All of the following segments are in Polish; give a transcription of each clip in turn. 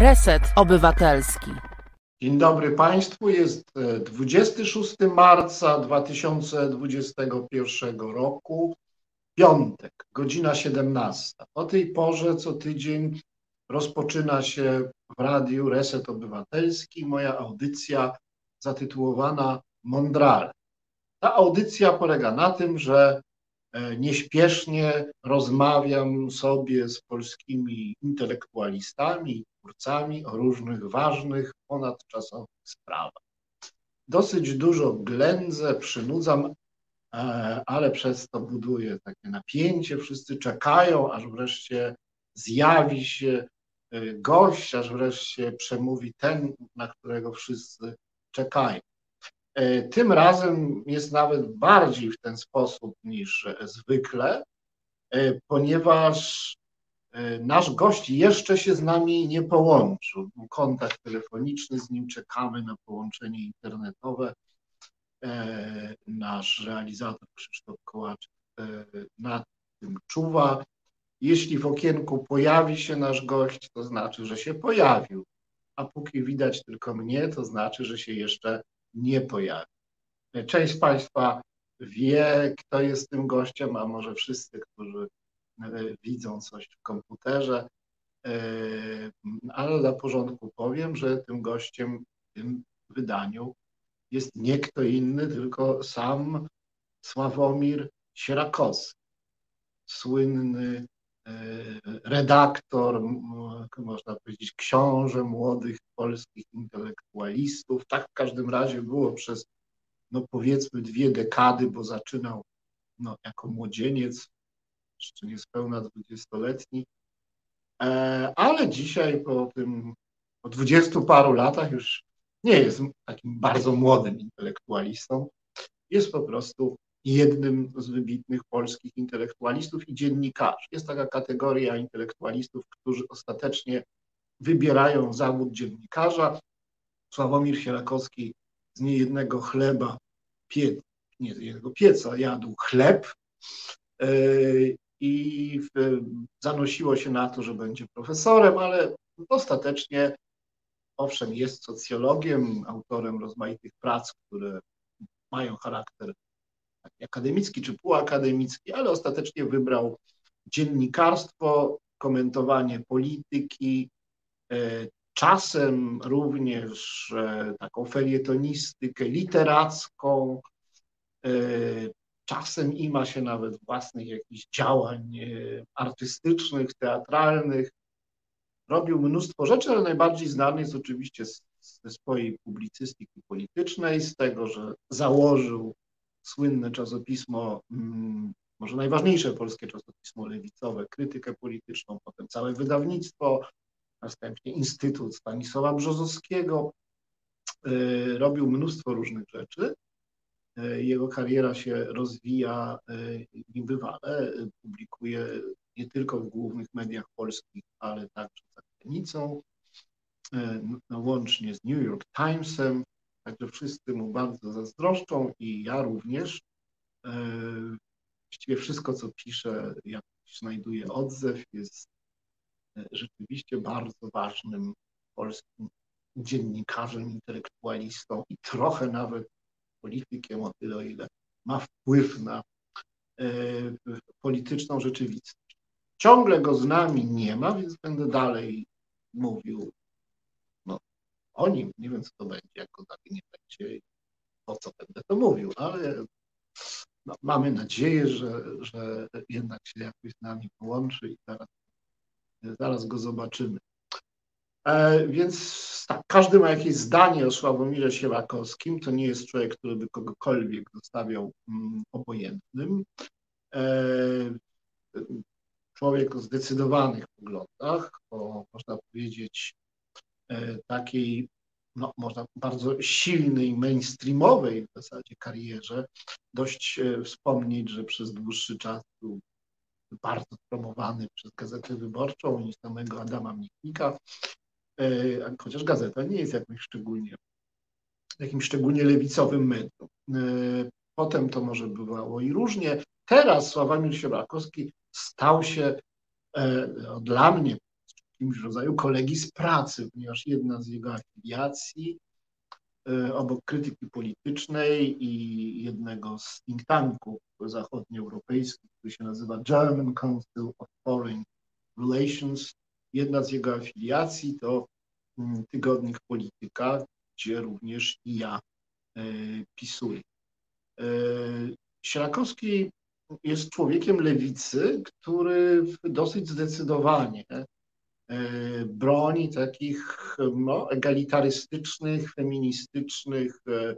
Reset Obywatelski. Dzień dobry Państwu. Jest 26 e, marca 2021 roku, piątek, godzina 17. O tej porze co tydzień rozpoczyna się w radiu Reset Obywatelski moja audycja zatytułowana Mondrale. Ta audycja polega na tym, że E, nieśpiesznie rozmawiam sobie z polskimi intelektualistami, twórcami o różnych ważnych, ponadczasowych sprawach. Dosyć dużo ględzę, przynudzam, e, ale przez to buduję takie napięcie. Wszyscy czekają, aż wreszcie zjawi się e, gość, aż wreszcie przemówi ten, na którego wszyscy czekają. E, tym razem jest nawet bardziej w ten sposób niż zwykle, ponieważ nasz gość jeszcze się z nami nie połączył. Był kontakt telefoniczny, z nim czekamy na połączenie internetowe. Nasz realizator Krzysztof Kołaczek nad tym czuwa. Jeśli w okienku pojawi się nasz gość, to znaczy, że się pojawił, a póki widać tylko mnie, to znaczy, że się jeszcze nie pojawi. Część z Państwa wie, kto jest tym gościem, a może wszyscy, którzy e, widzą coś w komputerze, e, ale dla porządku powiem, że tym gościem w tym wydaniu jest nie kto inny, tylko sam Sławomir Sierakowski, słynny e, redaktor, można powiedzieć, książę młodych polskich intelektualistów. Tak w każdym razie było przez, no powiedzmy, dwie dekady, bo zaczynał no, jako młodzieniec, jeszcze niespełna dwudziestoletni, e, ale dzisiaj po tym, po dwudziestu paru latach już nie jest takim bardzo młodym intelektualistą, jest po prostu jednym z wybitnych polskich intelektualistów i dziennikarzy. Jest taka kategoria intelektualistów, którzy ostatecznie wybierają zawód dziennikarza. Sławomir Sierakowski z niejednego chleba, pie, nie jednego pieca jadł chleb e, i zanosiło się na to, że będzie profesorem, ale ostatecznie owszem jest socjologiem, autorem rozmaitych prac, które mają charakter akademicki czy półakademicki, ale ostatecznie wybrał dziennikarstwo, komentowanie polityki, e, czasem również e, taką felietonistykę literacką, e, czasem ima się nawet własnych jakichś działań artystycznych, teatralnych. Robił mnóstwo rzeczy, ale najbardziej znany jest oczywiście ze swojej publicystyki politycznej, z tego, że założył słynne czasopismo, mm, może najważniejsze polskie czasopismo lewicowe, krytykę polityczną, potem całe wydawnictwo, następnie Instytut Stanisława Brzozowskiego. E, robił mnóstwo różnych rzeczy. E, jego kariera się rozwija e, niebywale. Publikuje nie tylko w głównych mediach polskich, ale także za granicą, no, łącznie z New York Timesem, Także wszyscy mu bardzo zazdroszczą i ja również. E, właściwie wszystko, co pisze, jak znajduje odzew, jest e, rzeczywiście bardzo ważnym polskim dziennikarzem, intelektualistą i trochę nawet politykiem, o tyle, o ile ma wpływ na e, polityczną rzeczywistość. Ciągle go z nami nie ma, więc będę dalej mówił o nim. Nie wiem, co to będzie, jak go dalej nie będzie, po co będę to mówił, ale no, mamy nadzieję, że, że jednak się jakoś z nami połączy i zaraz, zaraz go zobaczymy. E, więc tak, każdy ma jakieś zdanie o Sławomirze Sierakowskim. To nie jest człowiek, który by kogokolwiek zostawiał mm, obojętnym. E, człowiek o zdecydowanych poglądach, o można powiedzieć E, takiej, no, można bardzo silnej, mainstreamowej w zasadzie karierze. Dość wspomnieć, że przez dłuższy czas był bardzo promowany przez Gazetę Wyborczą i samego Adama Michnika, chociaż gazeta nie jest jakimś szczególnie, jakimś szczególnie lewicowym medium. Potem to może bywało i różnie. Teraz Sławomir Sierakowski stał się dla mnie jakimś rodzaju kolegi z pracy, ponieważ jedna z jego afiliacji obok krytyki politycznej i jednego z think tanków zachodnioeuropejskich, który się nazywa German Council of Foreign Relations, jedna z jego afiliacji to mm, tygodnik Polityka, gdzie również i ja pisuję. Sierakowski jest człowiekiem lewicy, który dosyć zdecydowanie e, broni takich no, egalitarystycznych, feministycznych e,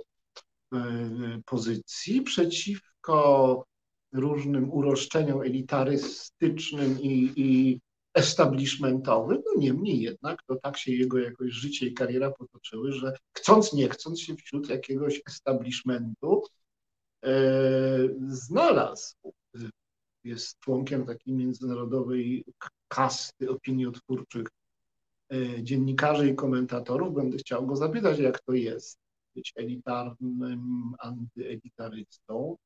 e, pozycji przeciwko różnym uroszczeniom elitarystycznym i, i establishmentowym. No niemniej jednak to tak się jego jakoś życie i kariera potoczyły, że chcąc nie chcąc się wśród jakiegoś establishmentu E, znalazł. Jest członkiem takiej międzynarodowej kasty opiniotwórczych e, dziennikarzy i komentatorów. Będę chciał go zapytać, jak to jest być elitarnym antyelitarystą,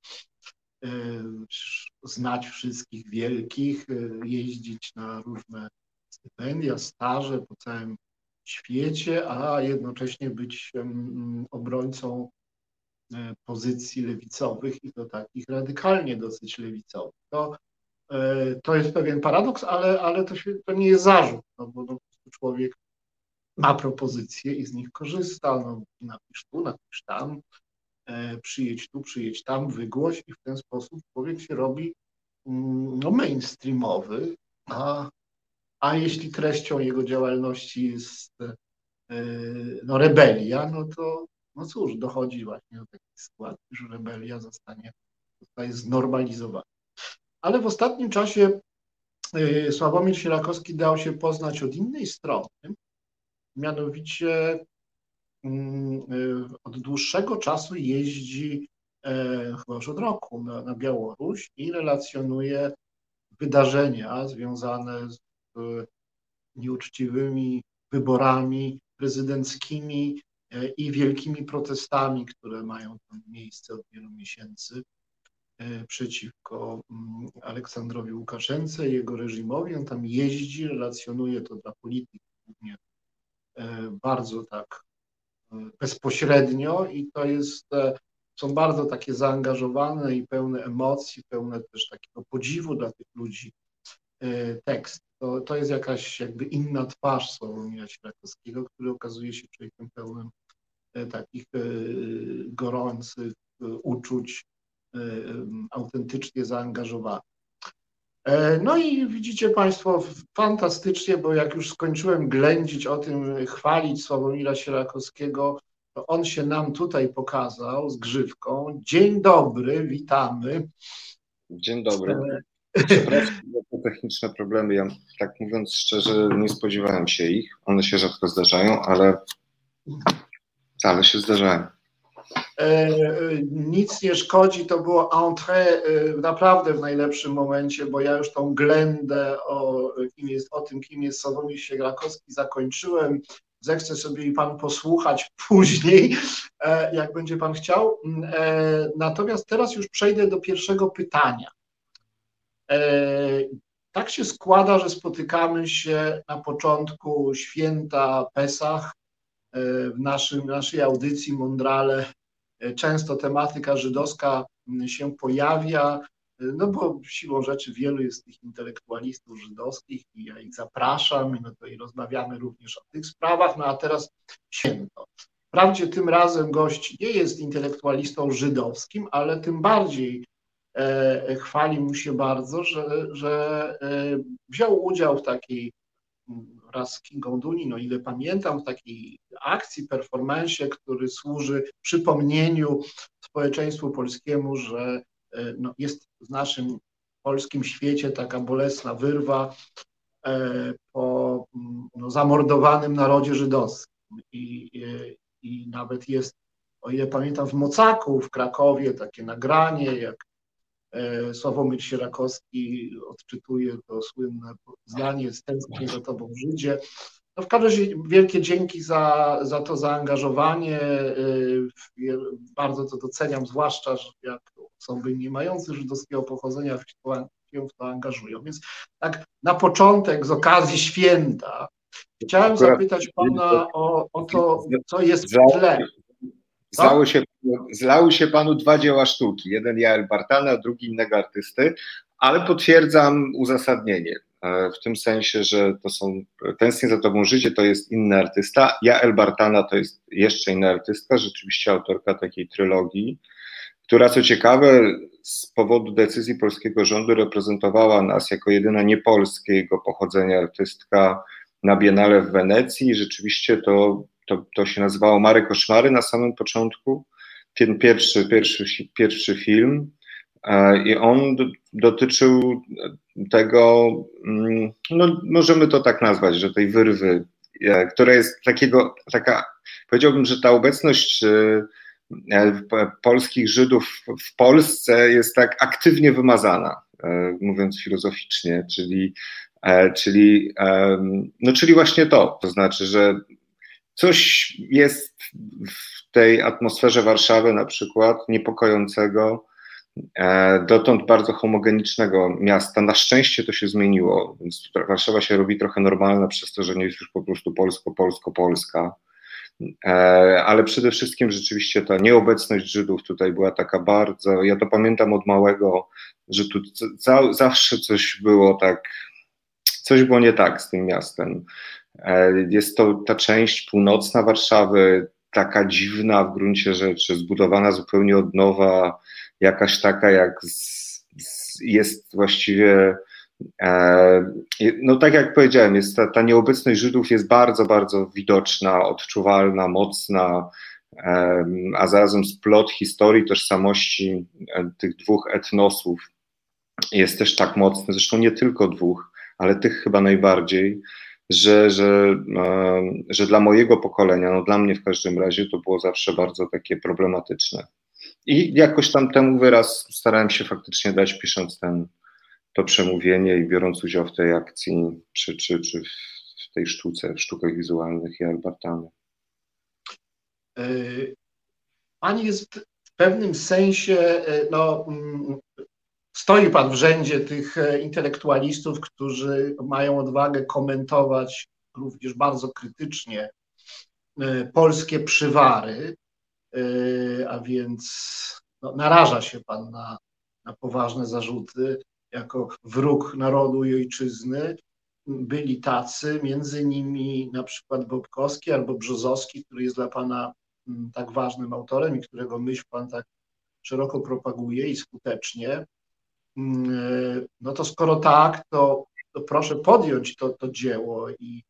znać wszystkich wielkich, jeździć na różne stypendia, staże po całym świecie, a jednocześnie być obrońcą E, pozycji lewicowych i to takich radykalnie dosyć lewicowych. To, to jest pewien paradoks, ale, ale to, się, to nie jest zarzut, no bo no, człowiek ma propozycje i z nich korzysta. No, napisz tu, napisz tam, przyjedź tu, przyjedź tam, wygłoś i w ten sposób człowiek się robi mm, no, mainstreamowy, a, a jeśli treścią jego działalności jest no, rebelia, no to, no cóż, dochodzi właśnie do takiej sytuacji, że rebelia zostanie, zostaje znormalizowana. Ale w ostatnim czasie y, Sławomir Sierakowski dał się poznać od innej strony, mianowicie od dłuższego czasu jeździ, e, chyba już od roku, na, na Białoruś i relacjonuje wydarzenia związane z nieuczciwymi wyborami prezydenckimi E, i wielkimi protestami, które mają tam miejsce od wielu miesięcy e, przeciwko mm, Aleksandrowi Łukaszence i jego reżimowi. On tam jeździ, relacjonuje to dla polityki głównie e, bardzo tak bezpośrednio i to jest, są bardzo takie zaangażowane i pełne emocji, pełne też takiego podziwu dla tych ludzi tekst. To, to jest jakaś jakby inna twarz Sławomira Sierakowskiego, który okazuje się człowiekiem pełnym E, takich e, gorących e, uczuć, autentycznie zaangażowanych. No i widzicie Państwo fantastycznie, bo jak już skończyłem ględzić o tym, chwalić Sławomira Sierakowskiego, to on się nam tutaj pokazał z grzywką. Dzień dobry, witamy. Dzień dobry. Przepraszam za te techniczne problemy. Ja tak mówiąc szczerze, nie spodziewałem się ich. One się rzadko zdarzają, ale Wcale się zdarzają. E, e, nic nie szkodzi, to było entrée e, naprawdę w najlepszym momencie, bo ja już tą glendę o, kim jest, o tym, kim jest Sławomir Sierakowski zakończyłem. Zechce sobie i Pan posłuchać później, jak będzie Pan chciał. Natomiast teraz już przejdę do pierwszego pytania. Tak się składa, że spotykamy się na początku święta Pesach, w naszym, naszej audycji Mondrale e, często tematyka żydowska się pojawia, e, no bo siłą rzeczy wielu jest tych intelektualistów żydowskich i ja ich zapraszam, no to i rozmawiamy również o tych sprawach, no a teraz święto. Wprawdzie tym razem gość nie jest intelektualistą żydowskim, ale tym bardziej e, chwali mu się bardzo, że, że e, wziął udział w takiej wraz z Kingą Duni, no ile pamiętam, w takiej akcji, performansie, który służy przypomnieniu społeczeństwu polskiemu, że e, no, jest w naszym polskim świecie taka bolesna wyrwa e, po mm, no, zamordowanym narodzie żydowskim. I, i, I nawet jest, o ile pamiętam, w Mocaku, w Krakowie takie nagranie, jak E, Sławomir Sierakowski odczytuje to słynne zdanie Stęsknię za tobą Żydzie. No w każdym razie wielkie dzięki za, za to zaangażowanie. E, bardzo to doceniam, zwłaszcza że jak osoby nie mające żydowskiego pochodzenia w w to angażują. Więc tak na początek, z okazji święta, chciałem zapytać Pana o, o to, co jest w tle. Zlały się, zlały się panu dwa dzieła sztuki. Jeden Jael Bartana, drugi innego artysty, ale potwierdzam uzasadnienie. e, W tym sensie, że to są Tęsknię za tobą życie to jest inny artysta. Jael Bartana to jest jeszcze inna artystka, rzeczywiście autorka takiej trylogii, która co ciekawe z powodu decyzji polskiego rządu reprezentowała nas jako jedyna niepolskiego pochodzenia artystka na Biennale w Wenecji rzeczywiście to, to, to się nazywało Mary Koszmary na samym początku, ten pierwszy, pierwszy, pierwszy film. E, i on do, dotyczył tego, mm, no możemy to tak nazwać, że tej wyrwy, e, która jest takiego, taka, powiedziałbym, że ta obecność e, polskich Żydów w Polsce jest tak aktywnie wymazana, mówiąc filozoficznie, czyli, czyli, no, czyli właśnie to, to znaczy, że coś jest w tej atmosferze Warszawy na przykład niepokojącego, e, dotąd bardzo homogenicznego miasta. Na szczęście to się zmieniło, więc Warszawa się robi trochę normalna przez to, że nie jest już po prostu polsko-polsko-polska. E, Ale przede wszystkim rzeczywiście ta nieobecność Żydów tutaj była taka bardzo. Ja to pamiętam od małego, że tu za, zawsze coś było tak, coś było nie tak z tym miastem. E, Jest to ta część północna Warszawy, taka dziwna w gruncie rzeczy, zbudowana zupełnie od nowa, jakaś taka jak jest właściwie. E, no tak jak powiedziałem, jest ta, ta nieobecność Żydów jest bardzo, bardzo widoczna, odczuwalna, mocna, a zarazem splot historii, tożsamości e, tych dwóch etnosów jest też tak mocny, zresztą nie tylko dwóch, ale tych chyba najbardziej, że, że, em, że dla mojego pokolenia, no dla mnie w każdym razie, to było zawsze bardzo takie problematyczne. I jakoś tam temu wyraz starałem się faktycznie dać, pisząc ten, to przemówienie i biorąc udział w tej akcji, czy, czy, czy w tej sztuce, w sztukach wizualnych i Albertany. Y, Pani jest w pewnym sensie, y, no, mm, stoi Pan w rzędzie tych e, intelektualistów, którzy mają odwagę komentować również bardzo krytycznie y, polskie przywary, y, a więc no, naraża się Pan na, na poważne zarzuty jako wróg narodu i ojczyzny. Byli tacy, między innymi na przykład Bobkowski albo Brzozowski, który jest dla Pana mm, tak ważnym autorem i którego myśl Pan tak szeroko propaguje i skutecznie. Mm, No to skoro tak, to, to proszę podjąć to, to dzieło i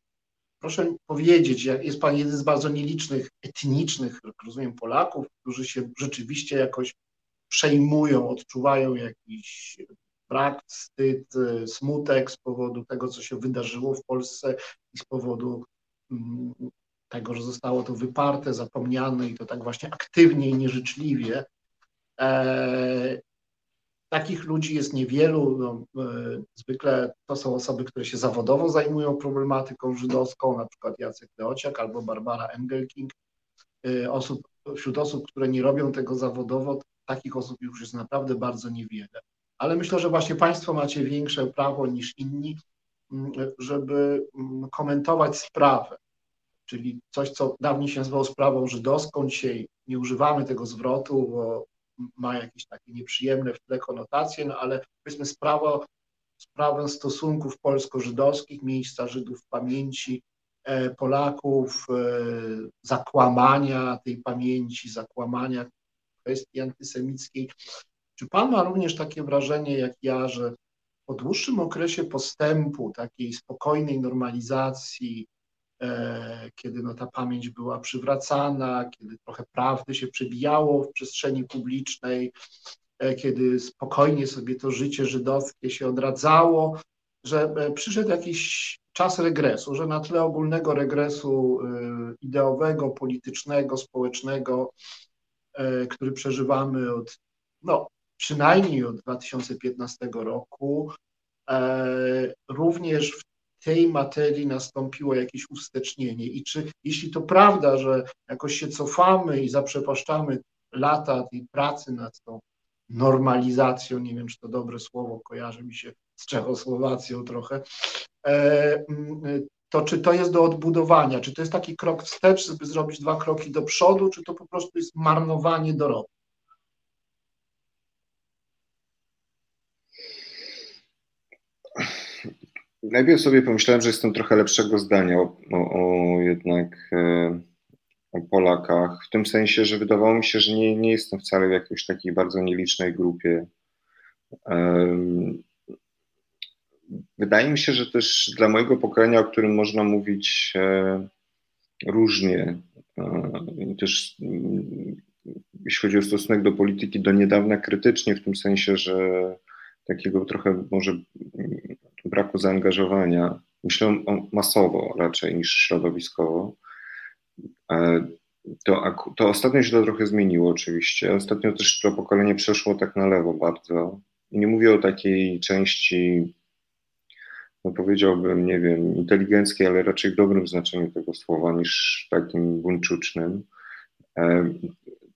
proszę powiedzieć, jak jest Pan jeden z bardzo nielicznych etnicznych, rozumiem, Polaków, którzy się rzeczywiście jakoś przejmują, odczuwają jakiś brak, wstyd, y, smutek z powodu tego, co się wydarzyło w Polsce i z powodu mm, tego, że zostało to wyparte, zapomniane i to tak właśnie aktywnie i nieżyczliwie. Takich ludzi jest niewielu. No, e, zwykle to są osoby, które się zawodowo zajmują problematyką żydowską, na przykład Jacek Leociak albo Barbara Engelking. E, Osób, wśród osób, które nie robią tego zawodowo, takich osób już jest naprawdę bardzo niewiele. Ale myślę, że właśnie Państwo macie większe prawo niż inni, m, żeby m, komentować sprawę. Czyli coś, co dawniej się nazywało sprawą żydowską, dzisiaj nie używamy tego zwrotu, bo ma jakieś takie nieprzyjemne w tle konotacje, no ale powiedzmy sprawa, sprawę stosunków polsko-żydowskich, miejsca Żydów w pamięci e, Polaków, e, zakłamania tej pamięci, zakłamania kwestii antysemickiej. Czy Pan ma również takie wrażenie jak ja, że po dłuższym okresie postępu, takiej spokojnej normalizacji, kiedy no, ta pamięć była przywracana, kiedy trochę prawdy się przebijało w przestrzeni publicznej, e, kiedy spokojnie sobie to życie żydowskie się odradzało, że e, przyszedł jakiś czas regresu, że na tle ogólnego regresu e, ideowego, politycznego, społecznego, e, który przeżywamy od, no, przynajmniej od 2015 roku, e, również w tej materii nastąpiło jakieś ustecznienie i czy, jeśli to prawda, że jakoś się cofamy i zaprzepaszczamy lata tej pracy nad tą normalizacją, nie wiem, czy to dobre słowo, kojarzy mi się z Czechosłowacją trochę, to czy to jest do odbudowania? Czy to jest taki krok wstecz, żeby zrobić dwa kroki do przodu, czy to po prostu jest marnowanie dorobku? Najpierw sobie pomyślałem, że jestem trochę lepszego zdania o, o, o jednak e, o Polakach, w tym sensie, że wydawało mi się, że nie, nie jestem wcale w jakiejś takiej bardzo nielicznej grupie. Wydaje mi się, że też dla mojego pokolenia, o którym można mówić e, różnie, e, też mm, jeśli chodzi o stosunek do polityki, do niedawna krytycznie, w tym sensie, że takiego trochę może mm, braku zaangażowania, myślę masowo raczej niż środowiskowo. E, to, to ostatnio się to trochę zmieniło oczywiście. Ostatnio też to pokolenie przeszło tak na lewo bardzo. I nie mówię o takiej części no powiedziałbym, nie wiem, inteligenckiej, ale raczej w dobrym znaczeniu tego słowa niż takim buńczucznym. E,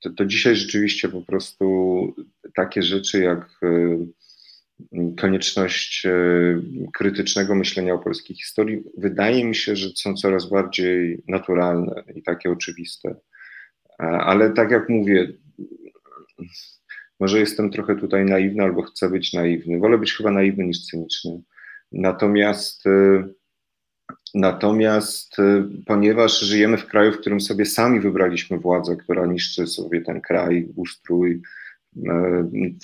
to, to dzisiaj rzeczywiście po prostu takie rzeczy jak e, konieczność e, krytycznego myślenia o polskiej historii, wydaje mi się, że są coraz bardziej naturalne i takie oczywiste. Ale tak jak mówię, może jestem trochę tutaj naiwny albo chcę być naiwny. Wolę być chyba naiwny niż cyniczny. Natomiast, y, natomiast y, ponieważ żyjemy w kraju, w którym sobie sami wybraliśmy władzę, która niszczy sobie ten kraj, ustrój,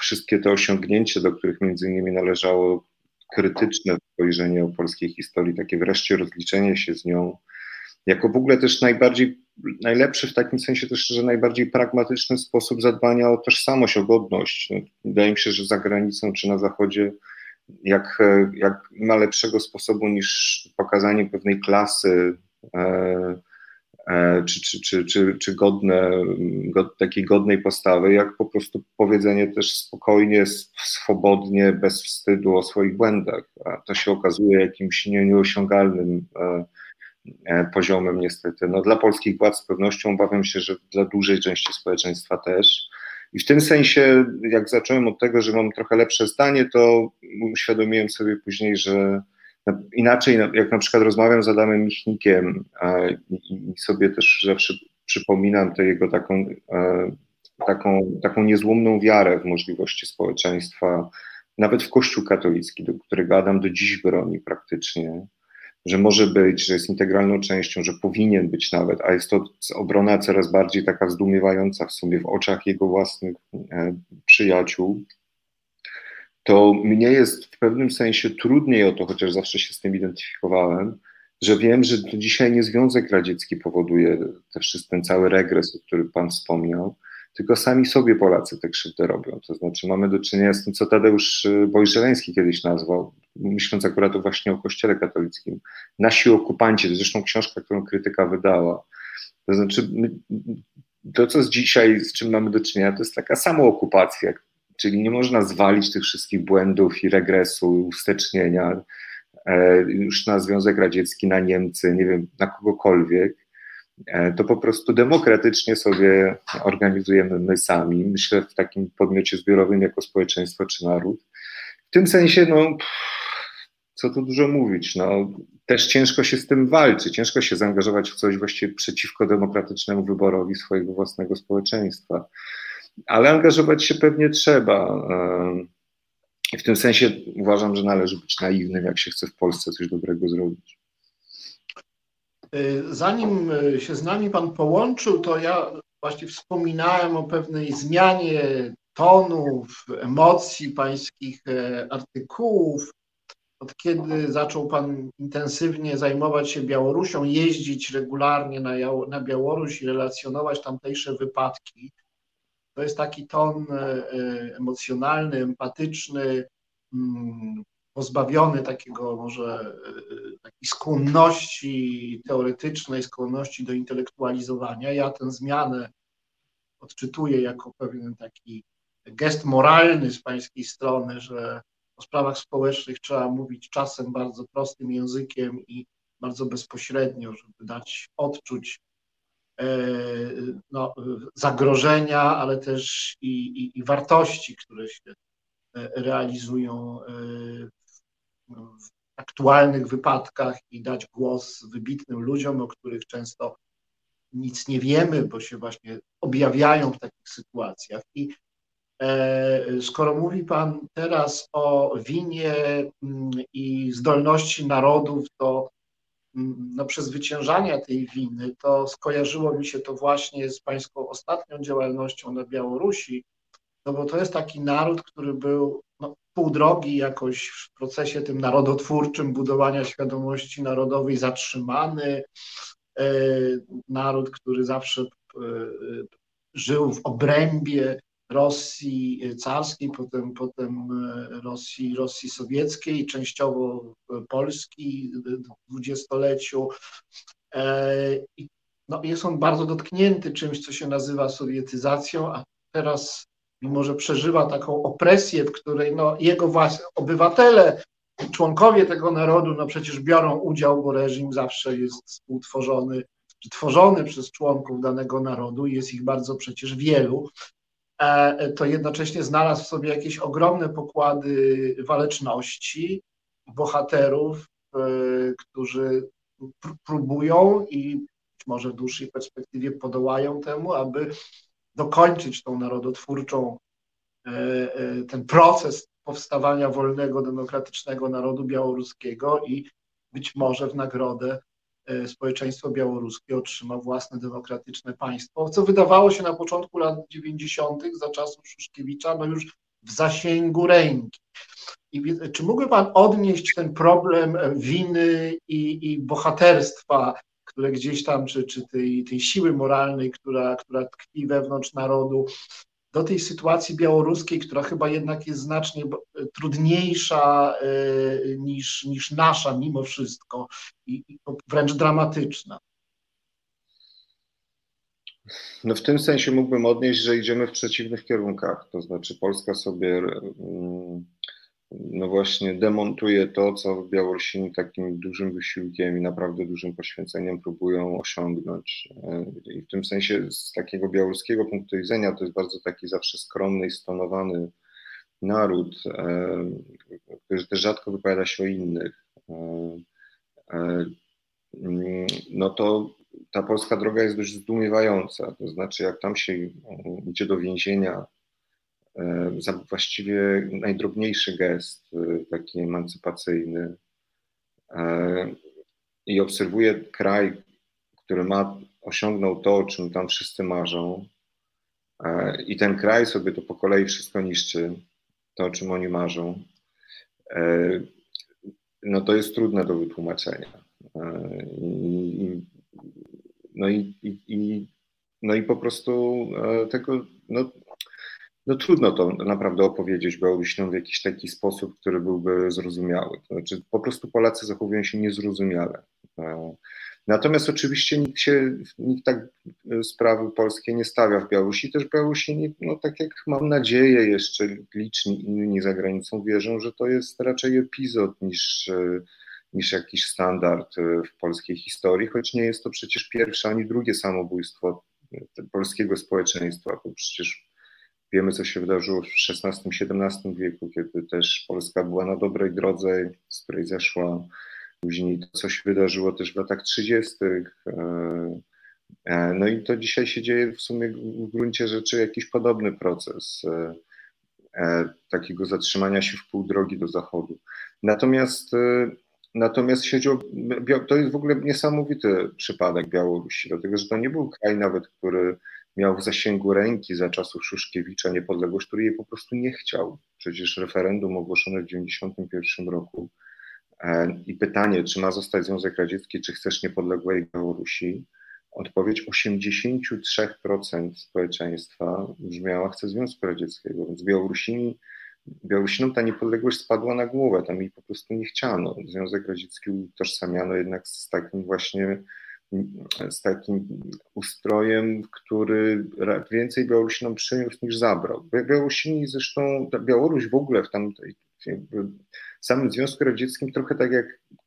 wszystkie te osiągnięcia, do których między innymi należało krytyczne spojrzenie o polskiej historii, takie wreszcie rozliczenie się z nią, jako w ogóle też najbardziej, najlepszy w takim sensie też, że najbardziej pragmatyczny sposób zadbania o tożsamość, o godność. Wydaje mi się, że za granicą czy na zachodzie jak, jak ma lepszego sposobu niż pokazanie pewnej klasy e, e, czy, czy, czy, czy, czy godne, god, takiej godnej postawy, jak po prostu powiedzenie też spokojnie, swobodnie, bez wstydu o swoich błędach. A to się okazuje jakimś nie, nieosiągalnym e, poziomem niestety. No, dla polskich władz z pewnością obawiam się, że dla dużej części społeczeństwa też. I w tym sensie, jak zacząłem od tego, że mam trochę lepsze zdanie, to uświadomiłem sobie później, że inaczej, jak na przykład rozmawiam z Adamem Michnikiem i sobie też zawsze przypominam tę jego taką, taką, taką niezłomną wiarę w możliwości społeczeństwa, nawet w Kościół katolicki, do którego Adam do dziś broni praktycznie, że może być, że jest integralną częścią, że powinien być nawet, a jest to obrona coraz bardziej taka zdumiewająca w sumie w oczach jego własnych e, przyjaciół, to mnie jest w pewnym sensie trudniej o to, chociaż zawsze się z tym identyfikowałem, że wiem, że to dzisiaj nie Związek Radziecki powoduje też ten cały regres, o którym Pan wspomniał, tylko sami sobie Polacy te krzywdy robią. To znaczy mamy do czynienia z tym, co Tadeusz Bojżeleński kiedyś nazwał, myśląc akurat właśnie o Kościele katolickim, nasi okupanci, to zresztą książka, którą krytyka wydała. To znaczy my, to, co z dzisiaj, z czym mamy do czynienia, to jest taka sama okupacja, czyli nie można zwalić tych wszystkich błędów i regresu, i ustecznienia e, już na Związek Radziecki, na Niemcy, nie wiem, na kogokolwiek E, to po prostu demokratycznie sobie organizujemy my sami, myślę w takim podmiocie zbiorowym jako społeczeństwo czy naród. W tym sensie, no, co tu dużo mówić, no, też ciężko się z tym walczy, ciężko się zaangażować w coś właściwie przeciwko demokratycznemu wyborowi swojego własnego społeczeństwa. Ale angażować się pewnie trzeba. E, w tym sensie uważam, że należy być naiwnym, jak się chce w Polsce coś dobrego zrobić. Y, zanim y, się z nami Pan połączył, to ja właśnie wspominałem o pewnej zmianie tonów, emocji pańskich e, artykułów. Od kiedy zaczął Pan intensywnie zajmować się Białorusią, jeździć regularnie na, na Białoruś i relacjonować tamtejsze wypadki, to jest taki ton e, e, emocjonalny, empatyczny, mm, pozbawiony takiego może e, takiej skłonności teoretycznej, skłonności do intelektualizowania. Ja tę zmianę odczytuję jako pewien taki gest moralny z pańskiej strony, że o sprawach społecznych trzeba mówić czasem bardzo prostym językiem i bardzo bezpośrednio, żeby dać odczuć no, zagrożenia, ale też i, i, i wartości, które się realizują w aktualnych wypadkach i dać głos wybitnym ludziom, o których często nic nie wiemy, bo się właśnie objawiają w takich sytuacjach. I e, skoro mówi Pan teraz o winie mm, i zdolności narodów do no, przezwyciężania tej winy, to skojarzyło mi się to właśnie z Pańską ostatnią działalnością na Białorusi, no bo to jest taki naród, który był no, pół drogi jakoś w procesie tym narodotwórczym budowania świadomości narodowej zatrzymany. E, naród, który zawsze e, żył w obrębie Rosji carskiej, potem, potem Rosji, Rosji sowieckiej, częściowo Polski w dwudziestoleciu. E, no, jest on bardzo dotknięty czymś, co się nazywa sowietyzacją, a teraz mimo że przeżywa taką opresję, w której no, jego własni obywatele, członkowie tego narodu, no przecież biorą udział, bo reżim zawsze jest współtworzony, tworzony przez członków danego narodu, jest ich bardzo przecież wielu, to jednocześnie znalazł w sobie jakieś ogromne pokłady waleczności, bohaterów, e, którzy próbują i być może w dłuższej perspektywie podołają temu, aby dokończyć tą narodotwórczą, e, e, ten proces powstawania wolnego, demokratycznego narodu białoruskiego i być może w nagrodę e, społeczeństwo białoruskie otrzyma własne demokratyczne państwo, co wydawało się na początku lat 90. za czasów Szuszkiewicza, no już w zasięgu ręki. I czy mógłby Pan odnieść ten problem winy i, i bohaterstwa które gdzieś tam, czy, czy tej, tej siły moralnej, która, która tkwi wewnątrz narodu, do tej sytuacji białoruskiej, która chyba jednak jest znacznie trudniejsza e, niż, niż nasza mimo wszystko i, wręcz dramatyczna. No w tym sensie mógłbym odnieść, że idziemy w przeciwnych kierunkach. To znaczy Polska sobie mm, no właśnie demontuje to, co Białorusini takim dużym wysiłkiem i naprawdę dużym poświęceniem próbują osiągnąć. I w tym sensie z takiego białoruskiego punktu widzenia to jest bardzo taki zawsze skromny i stonowany naród, e, który też rzadko wypowiada się o innych. E, e, no to ta polska droga jest dość zdumiewająca. To znaczy, jak tam się idzie do więzienia E, za właściwie najdrobniejszy gest, e, taki emancypacyjny. E, I obserwuję kraj, który ma, osiągnął to, o czym tam wszyscy marzą. I ten kraj sobie to po kolei wszystko niszczy, to o czym oni marzą. No to jest trudne do wytłumaczenia. I, no, i, i, no i po prostu tego, no, no trudno to naprawdę opowiedzieć Białorusinom w jakiś taki sposób, który byłby zrozumiały. To znaczy po prostu Polacy zachowują się niezrozumiale. E, natomiast oczywiście nikt się, nikt tak sprawy polskie nie stawia w Białorusi. Też Białorusini, no tak jak mam nadzieję jeszcze liczni inni za granicą wierzą, że to jest raczej epizod niż, niż jakiś standard w polskiej historii, choć nie jest to przecież pierwsze ani drugie samobójstwo polskiego społeczeństwa, bo przecież Wiemy, co się wydarzyło w XVI-XVII wieku, kiedy też Polska była na dobrej drodze, z której zeszła. Później to, co się wydarzyło też w latach 30. E, e, no i to dzisiaj się dzieje w sumie w gruncie rzeczy jakiś podobny proces e, takiego zatrzymania się w pół drogi do zachodu. Natomiast Natomiast o, to jest w ogóle niesamowity przypadek Białorusi, dlatego że to nie był kraj nawet, który miał w zasięgu ręki za czasów Szuszkiewicza niepodległość, który jej po prostu nie chciał. Przecież referendum ogłoszone w 1991 roku e, i pytanie, czy ma zostać Związek Radziecki, czy chcesz niepodległej Białorusi, odpowiedź 83% społeczeństwa brzmiała, chce Związku Radzieckiego, więc Białorusini, Białorusinom ta niepodległość spadła na głowę, tam jej po prostu nie chciano. Związek Radziecki utożsamiano jednak z takim właśnie z takim ustrojem, który więcej Białorusinom przyniósł niż zabrał. Białorusini zresztą, Białoruś w ogóle w tamtej, w samym Związku Radzieckim trochę tak jak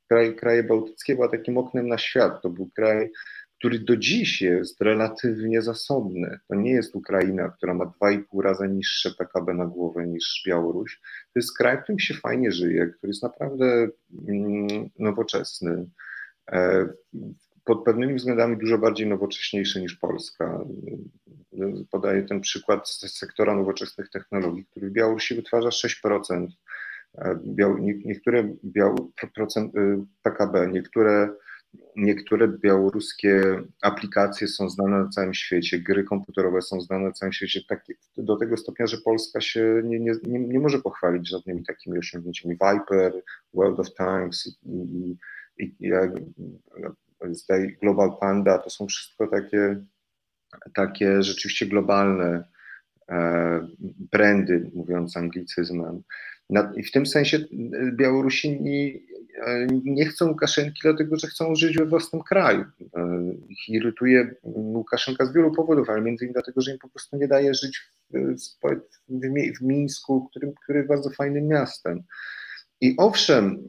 kraj, kraje bałtyckie była takim oknem na świat. To był kraj, który do dziś jest relatywnie zasobny. To nie jest Ukraina, która ma 2,5 razy niższe PKB na głowę niż Białoruś. To jest kraj, w którym się fajnie żyje, który jest naprawdę mm, nowoczesny. Pod pewnymi względami dużo bardziej nowocześniejszy niż Polska. Podaję ten przykład z sektora nowoczesnych technologii, który w Białorusi wytwarza 6%. E, niektóre procent y, PKB, niektóre Niektóre białoruskie aplikacje są znane na całym świecie, gry komputerowe są znane na całym świecie tak, do tego stopnia, że Polska się nie, nie, nie, nie może pochwalić żadnymi takimi osiągnięciami. Viper, World of Tanks i, i, i, i Global Panda to są wszystko takie, takie rzeczywiście globalne e, brandy, mówiąc anglicyzmem. I w tym sensie e, Białorusini e, nie chcą Łukaszenki, dlatego że chcą żyć we własnym kraju. Ich irytuje Łukaszenka z wielu powodów, ale między innymi dlatego, że im po prostu nie daje żyć w, w, w Mińsku, który, który jest bardzo fajnym miastem. I owszem,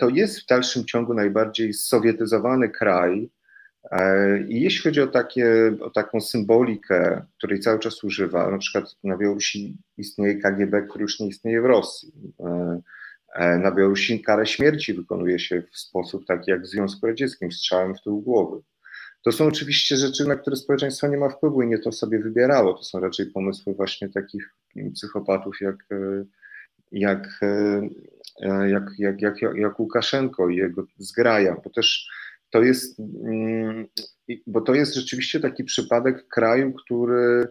to jest w dalszym ciągu najbardziej sowietyzowany kraj, E, I jeśli chodzi o, takie, o taką symbolikę, której cały czas używa, na przykład na Białorusi istnieje KGB, który już nie istnieje w Rosji. E, e, na Białorusi karę śmierci wykonuje się w sposób taki jak w Związku Radzieckim, strzałem w tył głowy. To są oczywiście rzeczy, na które społeczeństwo nie ma wpływu i nie to sobie wybierało. To są raczej pomysły właśnie takich psychopatów jak, jak, jak, jak, jak, jak Łukaszenko i jego zgraja, bo też to jest, mm, bo to jest rzeczywiście taki przypadek kraju, który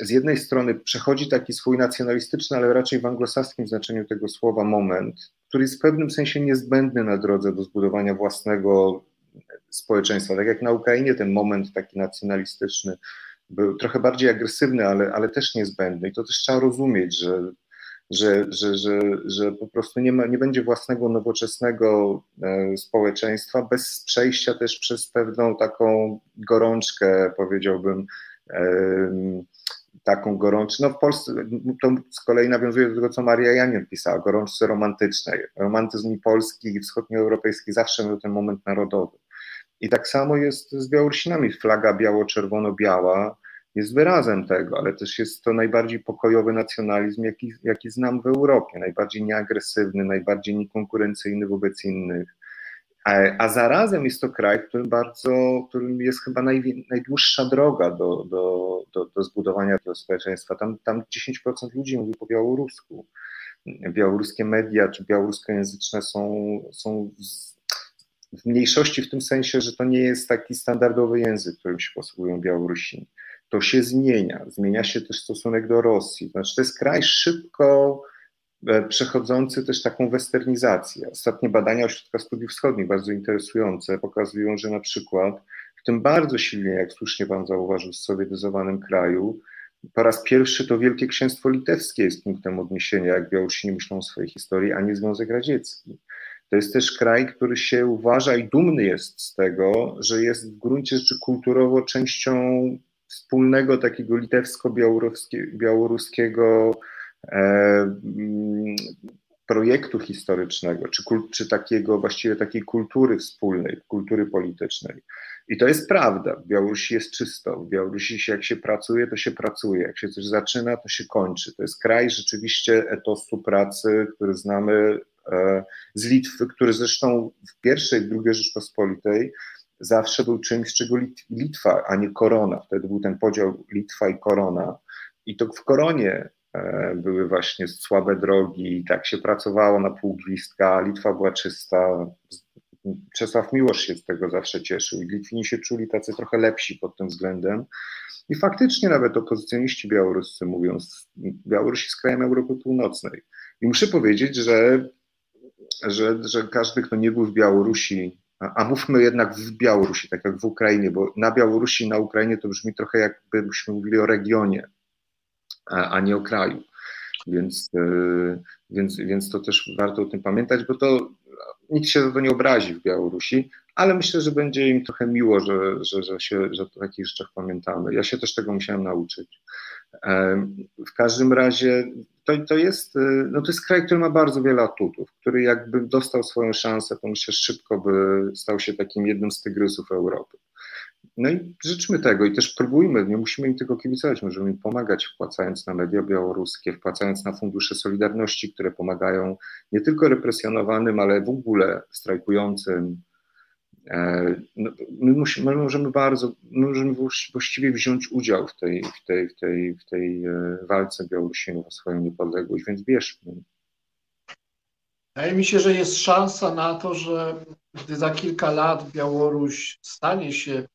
z jednej strony przechodzi taki swój nacjonalistyczny, ale raczej w anglosaskim znaczeniu tego słowa moment, który jest w pewnym sensie niezbędny na drodze do zbudowania własnego społeczeństwa. Tak jak na Ukrainie ten moment taki nacjonalistyczny był trochę bardziej agresywny, ale, ale też niezbędny. I to też trzeba rozumieć, że że, że, że, że po prostu nie, ma, nie będzie własnego nowoczesnego e, społeczeństwa bez przejścia też przez pewną taką gorączkę, powiedziałbym, taką gorączkę. No w Polsce to z kolei nawiązuje do tego, co Maria Janion pisała, gorączce romantycznej. Romantyzm polski i wschodnioeuropejski zawsze miał ten moment narodowy. I tak samo jest z Białorusinami. Flaga biało-czerwono-biała jest wyrazem tego, ale też jest to najbardziej pokojowy nacjonalizm, jaki, jaki znam w Europie, najbardziej nieagresywny, najbardziej niekonkurencyjny wobec innych. A, a zarazem jest to kraj, którym bardzo, którym jest chyba naj, najdłuższa droga do, do, do, do zbudowania tego społeczeństwa. Tam, tam 10% ludzi mówi po białorusku. Białoruskie media czy białoruskojęzyczne są, są w mniejszości w tym sensie, że to nie jest taki standardowy język, którym się posługują Białorusini to się zmienia. Zmienia się też stosunek do Rosji. Znaczy, to jest kraj szybko e, przechodzący też taką westernizację. Ostatnie badania Ośrodka Studiów Wschodnich, bardzo interesujące, pokazują, że na przykład w tym bardzo silnie, jak słusznie Pan zauważył, sowietyzowanym kraju, po raz pierwszy to Wielkie Księstwo Litewskie jest punktem odniesienia, jak Białorusini myślą o swojej historii, a nie Związek Radziecki. To jest też kraj, który się uważa i dumny jest z tego, że jest w gruncie rzeczy kulturowo częścią wspólnego takiego litewsko-białoruskiego e, mm, projektu historycznego, czy, czy takiego właściwie takiej kultury wspólnej, kultury politycznej. I to jest prawda. W Białorusi jest czysto. W Białorusi się, jak się pracuje, to się pracuje. Jak się coś zaczyna, to się kończy. To jest kraj rzeczywiście etosu pracy, który znamy e, z Litwy, który zresztą w pierwszej, drugiej Rzeczpospolitej zawsze był czymś, czego Litwa, a nie korona. Wtedy był ten podział Litwa i korona. I to w koronie e, były właśnie słabe drogi, tak się pracowało na pół gwizdka, Litwa była czysta. Czesław Miłosz się z tego zawsze cieszył i Litwini się czuli tacy trochę lepsi pod tym względem. I faktycznie nawet opozycjoniści białoruscy mówią, Białoruś jest krajem Europy Północnej. I muszę powiedzieć, że, że, że każdy, kto nie był w Białorusi a mówmy jednak w Białorusi, tak jak w Ukrainie, bo na Białorusi i na Ukrainie to brzmi trochę jakbyśmy mówili o regionie, a nie o kraju. Więc, e, więc, więc to też warto o tym pamiętać, bo to nikt się za to nie obrazi w Białorusi, ale myślę, że będzie im trochę miło, że, że, że, się, że o takich rzeczach pamiętamy. Ja się też tego musiałem nauczyć. W każdym razie to, to, jest, no to jest kraj, który ma bardzo wiele atutów, który jakby dostał swoją szansę, to myślę szybko by stał się takim jednym z tygrysów Europy. No i życzmy tego i też próbujmy, nie musimy im tylko kibicować, możemy im pomagać wpłacając na media białoruskie, wpłacając na fundusze Solidarności, które pomagają nie tylko represjonowanym, ale w ogóle strajkującym. E, no, my, my możemy bardzo, my możemy właściwie wziąć udział w tej, w tej, w tej, w tej e, walce Białorusinów o swoją niepodległość, więc bierzmy. Wydaje mi się, że jest szansa na to, że gdy za kilka lat Białoruś stanie się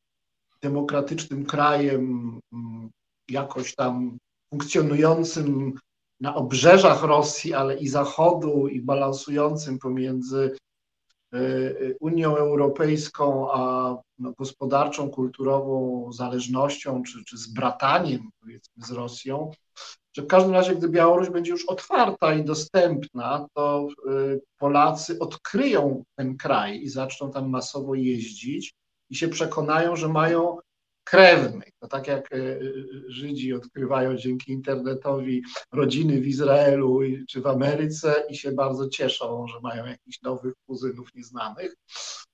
demokratycznym krajem, mm, jakoś tam funkcjonującym na obrzeżach Rosji, ale i Zachodu, i balansującym pomiędzy Unią Europejską a no, gospodarczą, kulturową zależnością, czy, czy powiedzmy, z Rosją, że w każdym razie, gdy Białoruś będzie już otwarta i dostępna, to e, Polacy odkryją ten kraj i zaczną tam masowo jeździć i się przekonają, że mają krewnych. To tak jak e, e, Żydzi odkrywają dzięki internetowi rodziny w Izraelu czy w Ameryce i się bardzo cieszą, że mają jakichś nowych kuzynów nieznanych,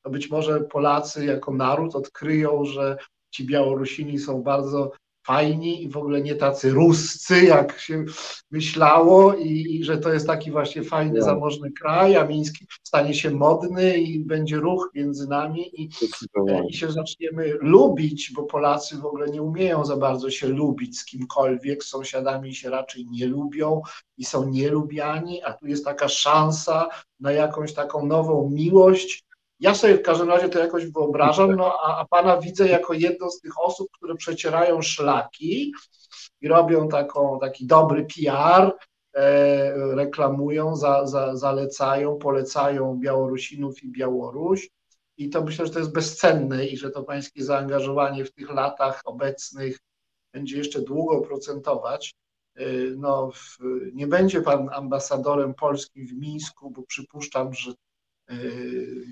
to być może Polacy jako naród odkryją, że ci Białorusini są bardzo fajni i w ogóle nie tacy ruscy, jak się myślało i, i że to jest taki właśnie fajny, no. zamożny kraj, a Miński stanie się modny i będzie ruch między nami i, i się zaczniemy lubić, bo Polacy w ogóle nie umieją za bardzo się lubić z kimkolwiek, z sąsiadami się raczej nie lubią i są nielubiani, a tu jest taka szansa na jakąś taką nową miłość, ja sobie w każdym razie to jakoś wyobrażam, no a, a pana widzę jako jedną z tych osób, które przecierają szlaki i robią taką, taki dobry PR, e, reklamują, za, za, zalecają, polecają Białorusinów i Białoruś. I to myślę, że to jest bezcenne i że to pańskie zaangażowanie w tych latach obecnych będzie jeszcze długo procentować. E, no, w, nie będzie pan ambasadorem polskim w Mińsku, bo przypuszczam, że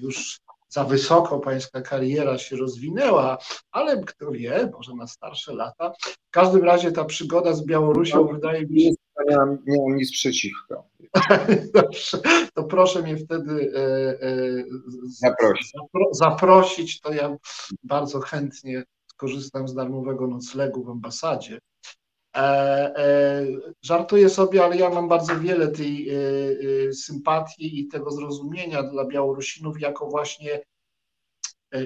już za wysoko pańska kariera się rozwinęła, ale kto wie, może na starsze lata. W każdym razie ta przygoda z Białorusią no, wydaje mi się. Nie mam, nie mam nic przeciwko. Dobrze, to proszę mnie wtedy e, e, zaprosić. zaprosić, to ja bardzo chętnie skorzystam z darmowego noclegu w ambasadzie. E, e, żartuję sobie, ale ja mam bardzo wiele tej e, sympatii i tego zrozumienia dla Białorusinów jako właśnie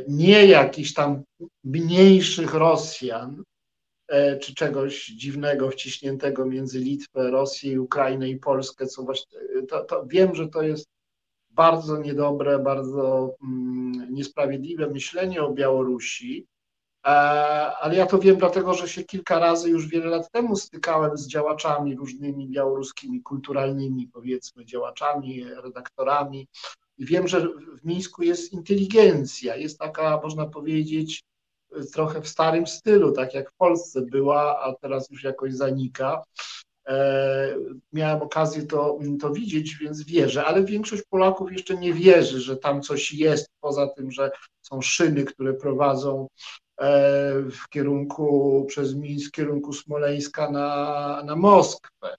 nie jakichś tam mniejszych Rosjan, czy czegoś dziwnego wciśniętego między Litwę, Rosję, Ukrainę i Polskę, co właśnie, to, to wiem, że to jest bardzo niedobre, bardzo mm, niesprawiedliwe myślenie o Białorusi, ale ja to wiem dlatego, że się kilka razy już wiele lat temu stykałem z działaczami różnymi białoruskimi, kulturalnymi, powiedzmy, działaczami, redaktorami. I wiem, że w Mińsku jest inteligencja, jest taka, można powiedzieć, trochę w starym stylu, tak jak w Polsce była, a teraz już jakoś zanika. E, miałem okazję to, to widzieć, więc wierzę, ale większość Polaków jeszcze nie wierzy, że tam coś jest, poza tym, że są szyny, które prowadzą E, w kierunku, przez Mińsk, w kierunku Smoleńska na, na Moskwę.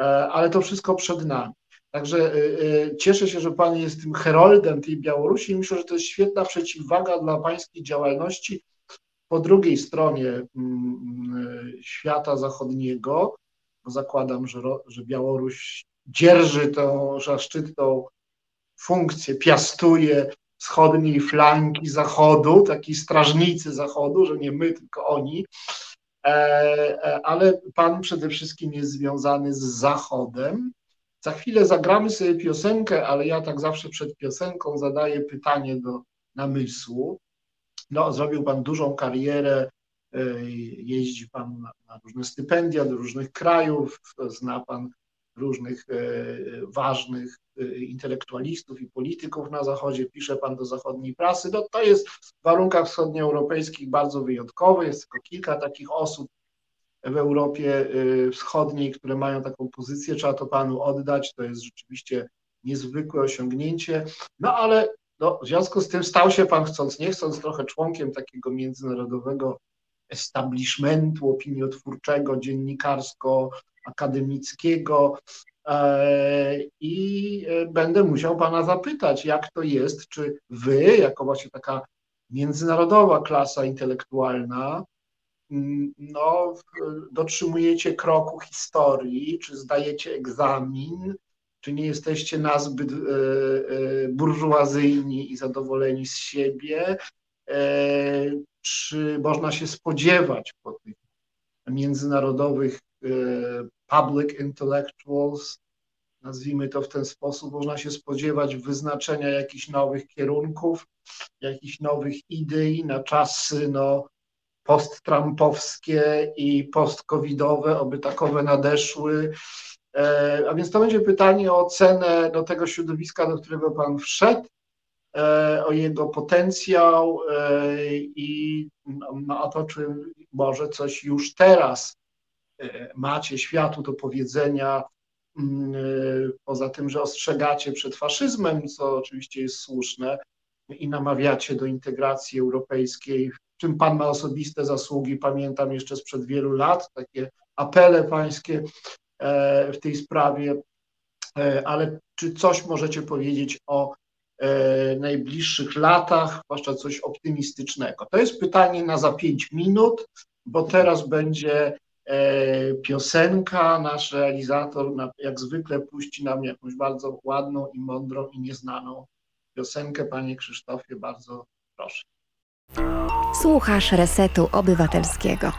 E, ale to wszystko przed nami. Także e, cieszę się, że Pan jest tym heroldem tej Białorusi i myślę, że to jest świetna przeciwwaga dla Pańskiej działalności po drugiej stronie mm, mm, świata zachodniego, bo zakładam, że, że Białoruś dzierży tą zaszczytną funkcję, piastuje wschodniej flanki Zachodu, takiej strażnicy Zachodu, że nie my, tylko oni, e, e, ale Pan przede wszystkim jest związany z Zachodem. Za chwilę zagramy sobie piosenkę, ale ja tak zawsze przed piosenką zadaję pytanie do namysłu. No, zrobił Pan dużą karierę, e, jeździ Pan na różne stypendia do różnych krajów, zna Pan różnych ważnych Y, intelektualistów i polityków na Zachodzie, pisze pan do zachodniej prasy. No, to jest w warunkach wschodnioeuropejskich bardzo wyjątkowe. Jest tylko kilka takich osób w Europie y, Wschodniej, które mają taką pozycję. Trzeba to panu oddać. To jest rzeczywiście niezwykłe osiągnięcie. No ale no, w związku z tym stał się pan chcąc, nie chcąc, trochę członkiem takiego międzynarodowego establishmentu opiniotwórczego, dziennikarsko-akademickiego. E, I będę musiał pana zapytać, jak to jest, czy wy, jako właśnie taka międzynarodowa klasa intelektualna, mm, no, dotrzymujecie kroku historii, czy zdajecie egzamin, czy nie jesteście nazbyt e, e, burżuazyjni i zadowoleni z siebie, e, czy można się spodziewać po tych międzynarodowych public intellectuals, nazwijmy to w ten sposób, można się spodziewać wyznaczenia jakichś nowych kierunków, jakichś nowych idei na czasy no, post-trumpowskie i post-covidowe, oby takowe nadeszły. E, a więc to będzie pytanie o cenę do tego środowiska, do którego Pan wszedł, e, o jego potencjał e, i no, o to, czy może coś już teraz macie światu do powiedzenia, mm, poza tym, że ostrzegacie przed faszyzmem, co oczywiście jest słuszne, i namawiacie do integracji europejskiej, w czym Pan ma osobiste zasługi. Pamiętam jeszcze sprzed wielu lat takie apele pańskie E, w tej sprawie, e, ale czy coś możecie powiedzieć o e, najbliższych latach, zwłaszcza coś optymistycznego? To jest pytanie na za pięć minut, bo teraz będzie piosenka. Nasz realizator, jak zwykle, puści nam jakąś bardzo ładną i mądrą i nieznaną piosenkę. Panie Krzysztofie, bardzo proszę. Słuchasz Resetu Obywatelskiego.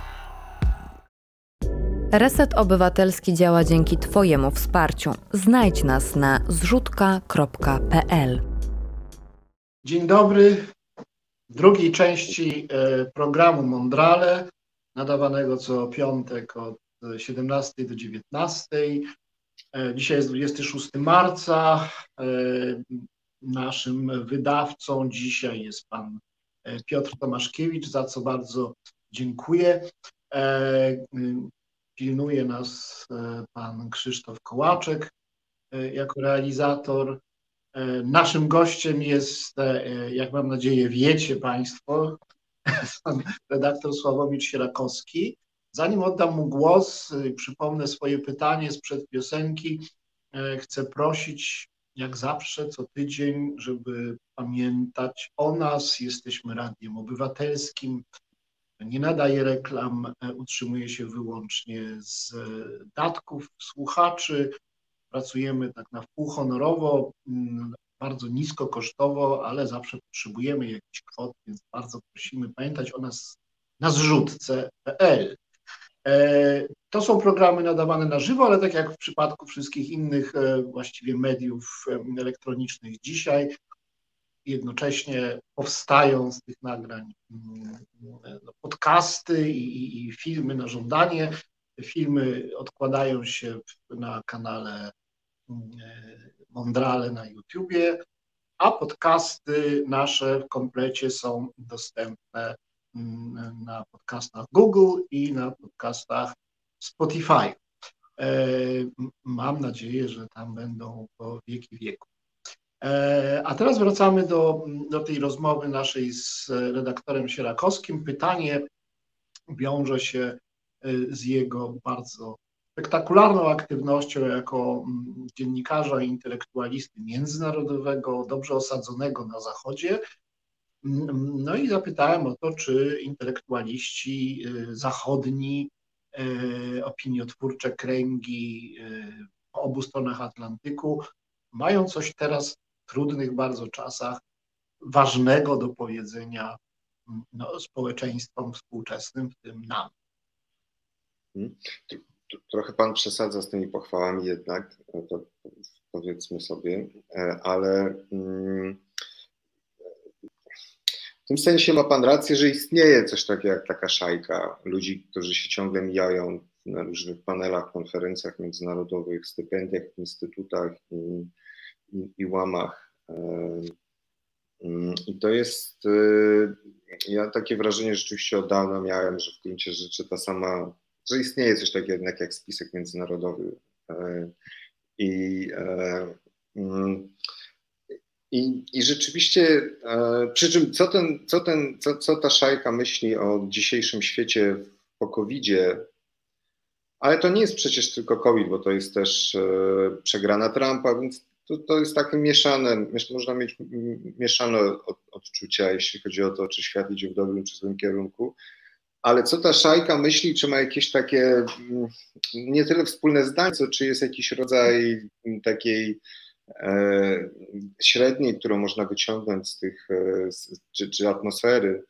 Reset Obywatelski działa dzięki Twojemu wsparciu. Znajdź nas na zrzutka.pl. Dzień dobry. W drugiej części e, programu Mondrale, nadawanego co piątek od 17 do 19. E, dzisiaj jest 26 marca. E, naszym wydawcą dzisiaj jest pan Piotr Tomaszkiewicz, za co bardzo dziękuję. Pilnuje nas e, pan Krzysztof Kołaczek e, jako realizator. E, naszym gościem jest, jak mam nadzieję, wiecie Państwo, pan redaktor Sławomir Sierakowski. Zanim oddam mu głos, przypomnę swoje pytanie sprzed piosenki. Chcę prosić, jak zawsze, co tydzień, żeby pamiętać o nas. Jesteśmy radiem obywatelskim, nie nadaje reklam, e, utrzymuje się wyłącznie z e, datków słuchaczy. Pracujemy tak na wpół honorowo, mm, bardzo nisko kosztowo, ale zawsze potrzebujemy jakichś kwot, więc bardzo prosimy pamiętać o nas na zrzutce.pl. E, to są programy nadawane na żywo, ale tak jak w przypadku wszystkich innych właściwie mediów elektronicznych dzisiaj, jednocześnie powstają z tych nagrań mm, no, podcasty i, i, filmy na żądanie. Filmy odkładają się na kanale Mondrale na YouTubie, a podcasty nasze w komplecie są dostępne mm, na podcastach Google i na podcastach Spotify. E, mam nadzieję, że tam będą po wieki wieku. E, a teraz wracamy do, do tej rozmowy naszej z redaktorem Sierakowskim. Pytanie wiąże się e, z jego bardzo spektakularną aktywnością jako mm, dziennikarza i intelektualisty międzynarodowego, dobrze osadzonego na Zachodzie. Mm, no i zapytałem o to, czy intelektualiści e, zachodni, opiniotwórcze kręgi po obu stronach Atlantyku mają coś teraz trudnych bardzo czasach ważnego do powiedzenia no, społeczeństwom współczesnym, w tym nam. Trochę pan przesadza z tymi pochwałami jednak, to powiedzmy sobie, e, ale mm, w tym sensie ma pan rację, że istnieje coś takiego jak taka szajka ludzi, którzy się ciągle mijają na różnych panelach, konferencjach międzynarodowych, stypendiach, instytutach i i, i łamach. I to jest, ja takie wrażenie rzeczywiście od dawna miałem, że w gruncie rzeczy ta sama, że istnieje coś takiego jednak jak spisek międzynarodowy. E, I, e, mm, I, I rzeczywiście, e, przy czym co, ten, co, ten, co, co ta szajka myśli o dzisiejszym świecie po COVID-zie, ale to nie jest przecież tylko COVID, bo to jest też przegrana Trumpa, więc to, to jest takie mieszane, można mieć mieszane od, odczucia, jeśli chodzi o to, czy świat idzie w dobrym czy złym kierunku. Ale co ta szajka myśli, czy ma jakieś takie mm, nie tyle wspólne zdanie, co czy jest jakiś rodzaj takiej e, średniej, którą można wyciągnąć z tych, e, czy, czy atmosfery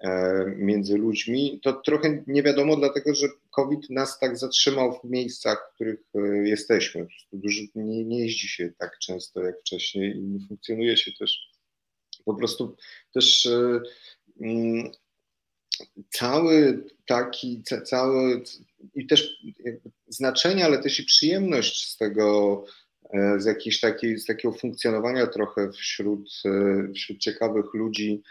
e, między ludźmi, to trochę nie wiadomo, dlatego że COVID nas tak zatrzymał w miejscach, w których e, jesteśmy. Dużo, nie, nie jeździ się tak często jak wcześniej i nie funkcjonuje się też po prostu też e, mm, cały taki, cały i też znaczenie, ale też i przyjemność z tego, e, z jakiejś takiej, z takiego funkcjonowania trochę wśród, e, wśród ciekawych ludzi,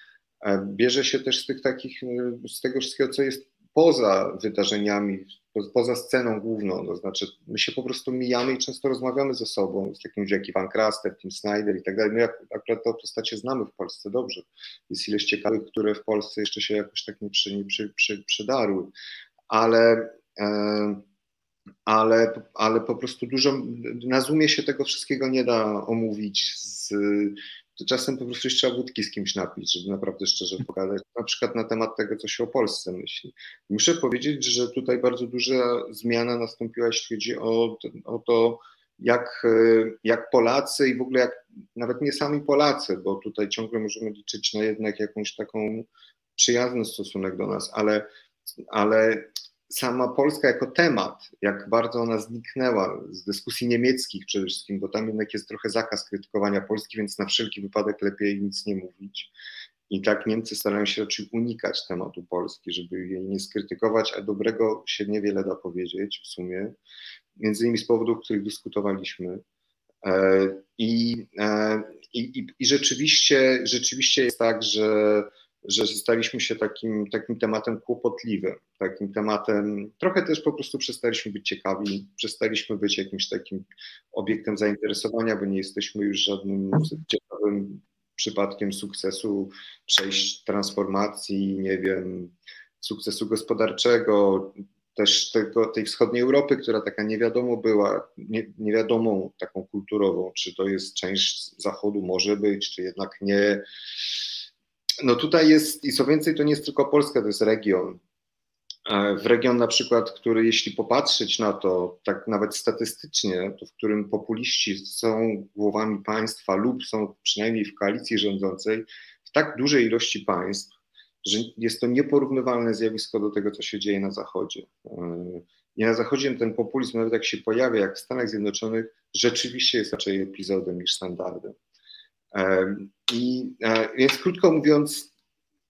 bierze się też z tych takich, z tego wszystkiego, co jest poza wydarzeniami, poza sceną główną, to znaczy my się po prostu mijamy i często rozmawiamy ze sobą, z takim jak Ivan Kraster, Tim Snyder i tak dalej. My akurat te postacie znamy w Polsce dobrze. Jest ileś ciekawych, które w Polsce jeszcze się jakoś tak nie, przy, nie przy, przy, przydarły, ale, e, ale, ale po prostu dużo, na Zoomie się tego wszystkiego nie da omówić z, to czasem po prostu trzeba wódki z kimś napić, żeby naprawdę szczerze pogadać, na przykład na temat tego, co się o Polsce myśli. Muszę powiedzieć, że tutaj bardzo duża zmiana nastąpiła, jeśli chodzi o, o to, jak, jak Polacy i w ogóle jak nawet nie sami Polacy, bo tutaj ciągle możemy liczyć na jednak jakąś taką przyjazny stosunek do nas, ale, ale sama Polska jako temat, jak bardzo ona zniknęła z dyskusji niemieckich przede wszystkim, bo tam jednak jest trochę zakaz krytykowania Polski, więc na wszelki wypadek lepiej nic nie mówić. I tak Niemcy starają się raczej unikać tematu Polski, żeby jej nie skrytykować, a dobrego się niewiele da powiedzieć w sumie, między innymi z powodów, o których dyskutowaliśmy. E, I, e, i, i rzeczywiście, rzeczywiście jest tak, że że staliśmy się takim, takim tematem kłopotliwym, takim tematem, trochę też po prostu przestaliśmy być ciekawi, przestaliśmy być jakimś takim obiektem zainteresowania, bo nie jesteśmy już żadnym ciekawym przypadkiem sukcesu, przejść transformacji, nie wiem, sukcesu gospodarczego, też tego, tej wschodniej Europy, która taka nie wiadomo była, nie, niewiadomą taką kulturową, czy to jest część Zachodu, może być, czy jednak nie no tutaj jest, i co więcej, to nie jest tylko Polska, to jest region. E, w region na przykład, który jeśli popatrzeć na to, tak nawet statystycznie, to w którym populiści są głowami państwa lub są przynajmniej w koalicji rządzącej, w tak dużej ilości państw, że jest to nieporównywalne zjawisko do tego, co się dzieje na Zachodzie. E, I na Zachodzie ten populizm, nawet jak się pojawia, jak w Stanach Zjednoczonych, rzeczywiście jest raczej epizodem niż standardem. I e, więc krótko mówiąc,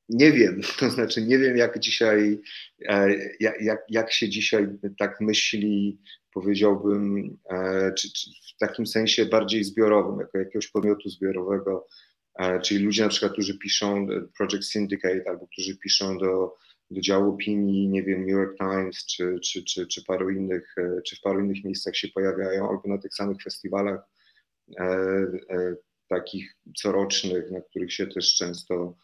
nie wiem, to znaczy nie wiem, jak dzisiaj, e, jak, jak się dzisiaj tak myśli, powiedziałbym, e, czy, czy w takim sensie bardziej zbiorowym, jako jakiegoś podmiotu zbiorowego, czyli ludzie na przykład, którzy piszą Project Syndicate albo którzy piszą do, do działu opinii, nie wiem, New York Times czy, czy, czy, czy, paru innych, czy w paru innych miejscach się pojawiają, albo na tych samych festiwalach takich corocznych, na których się też często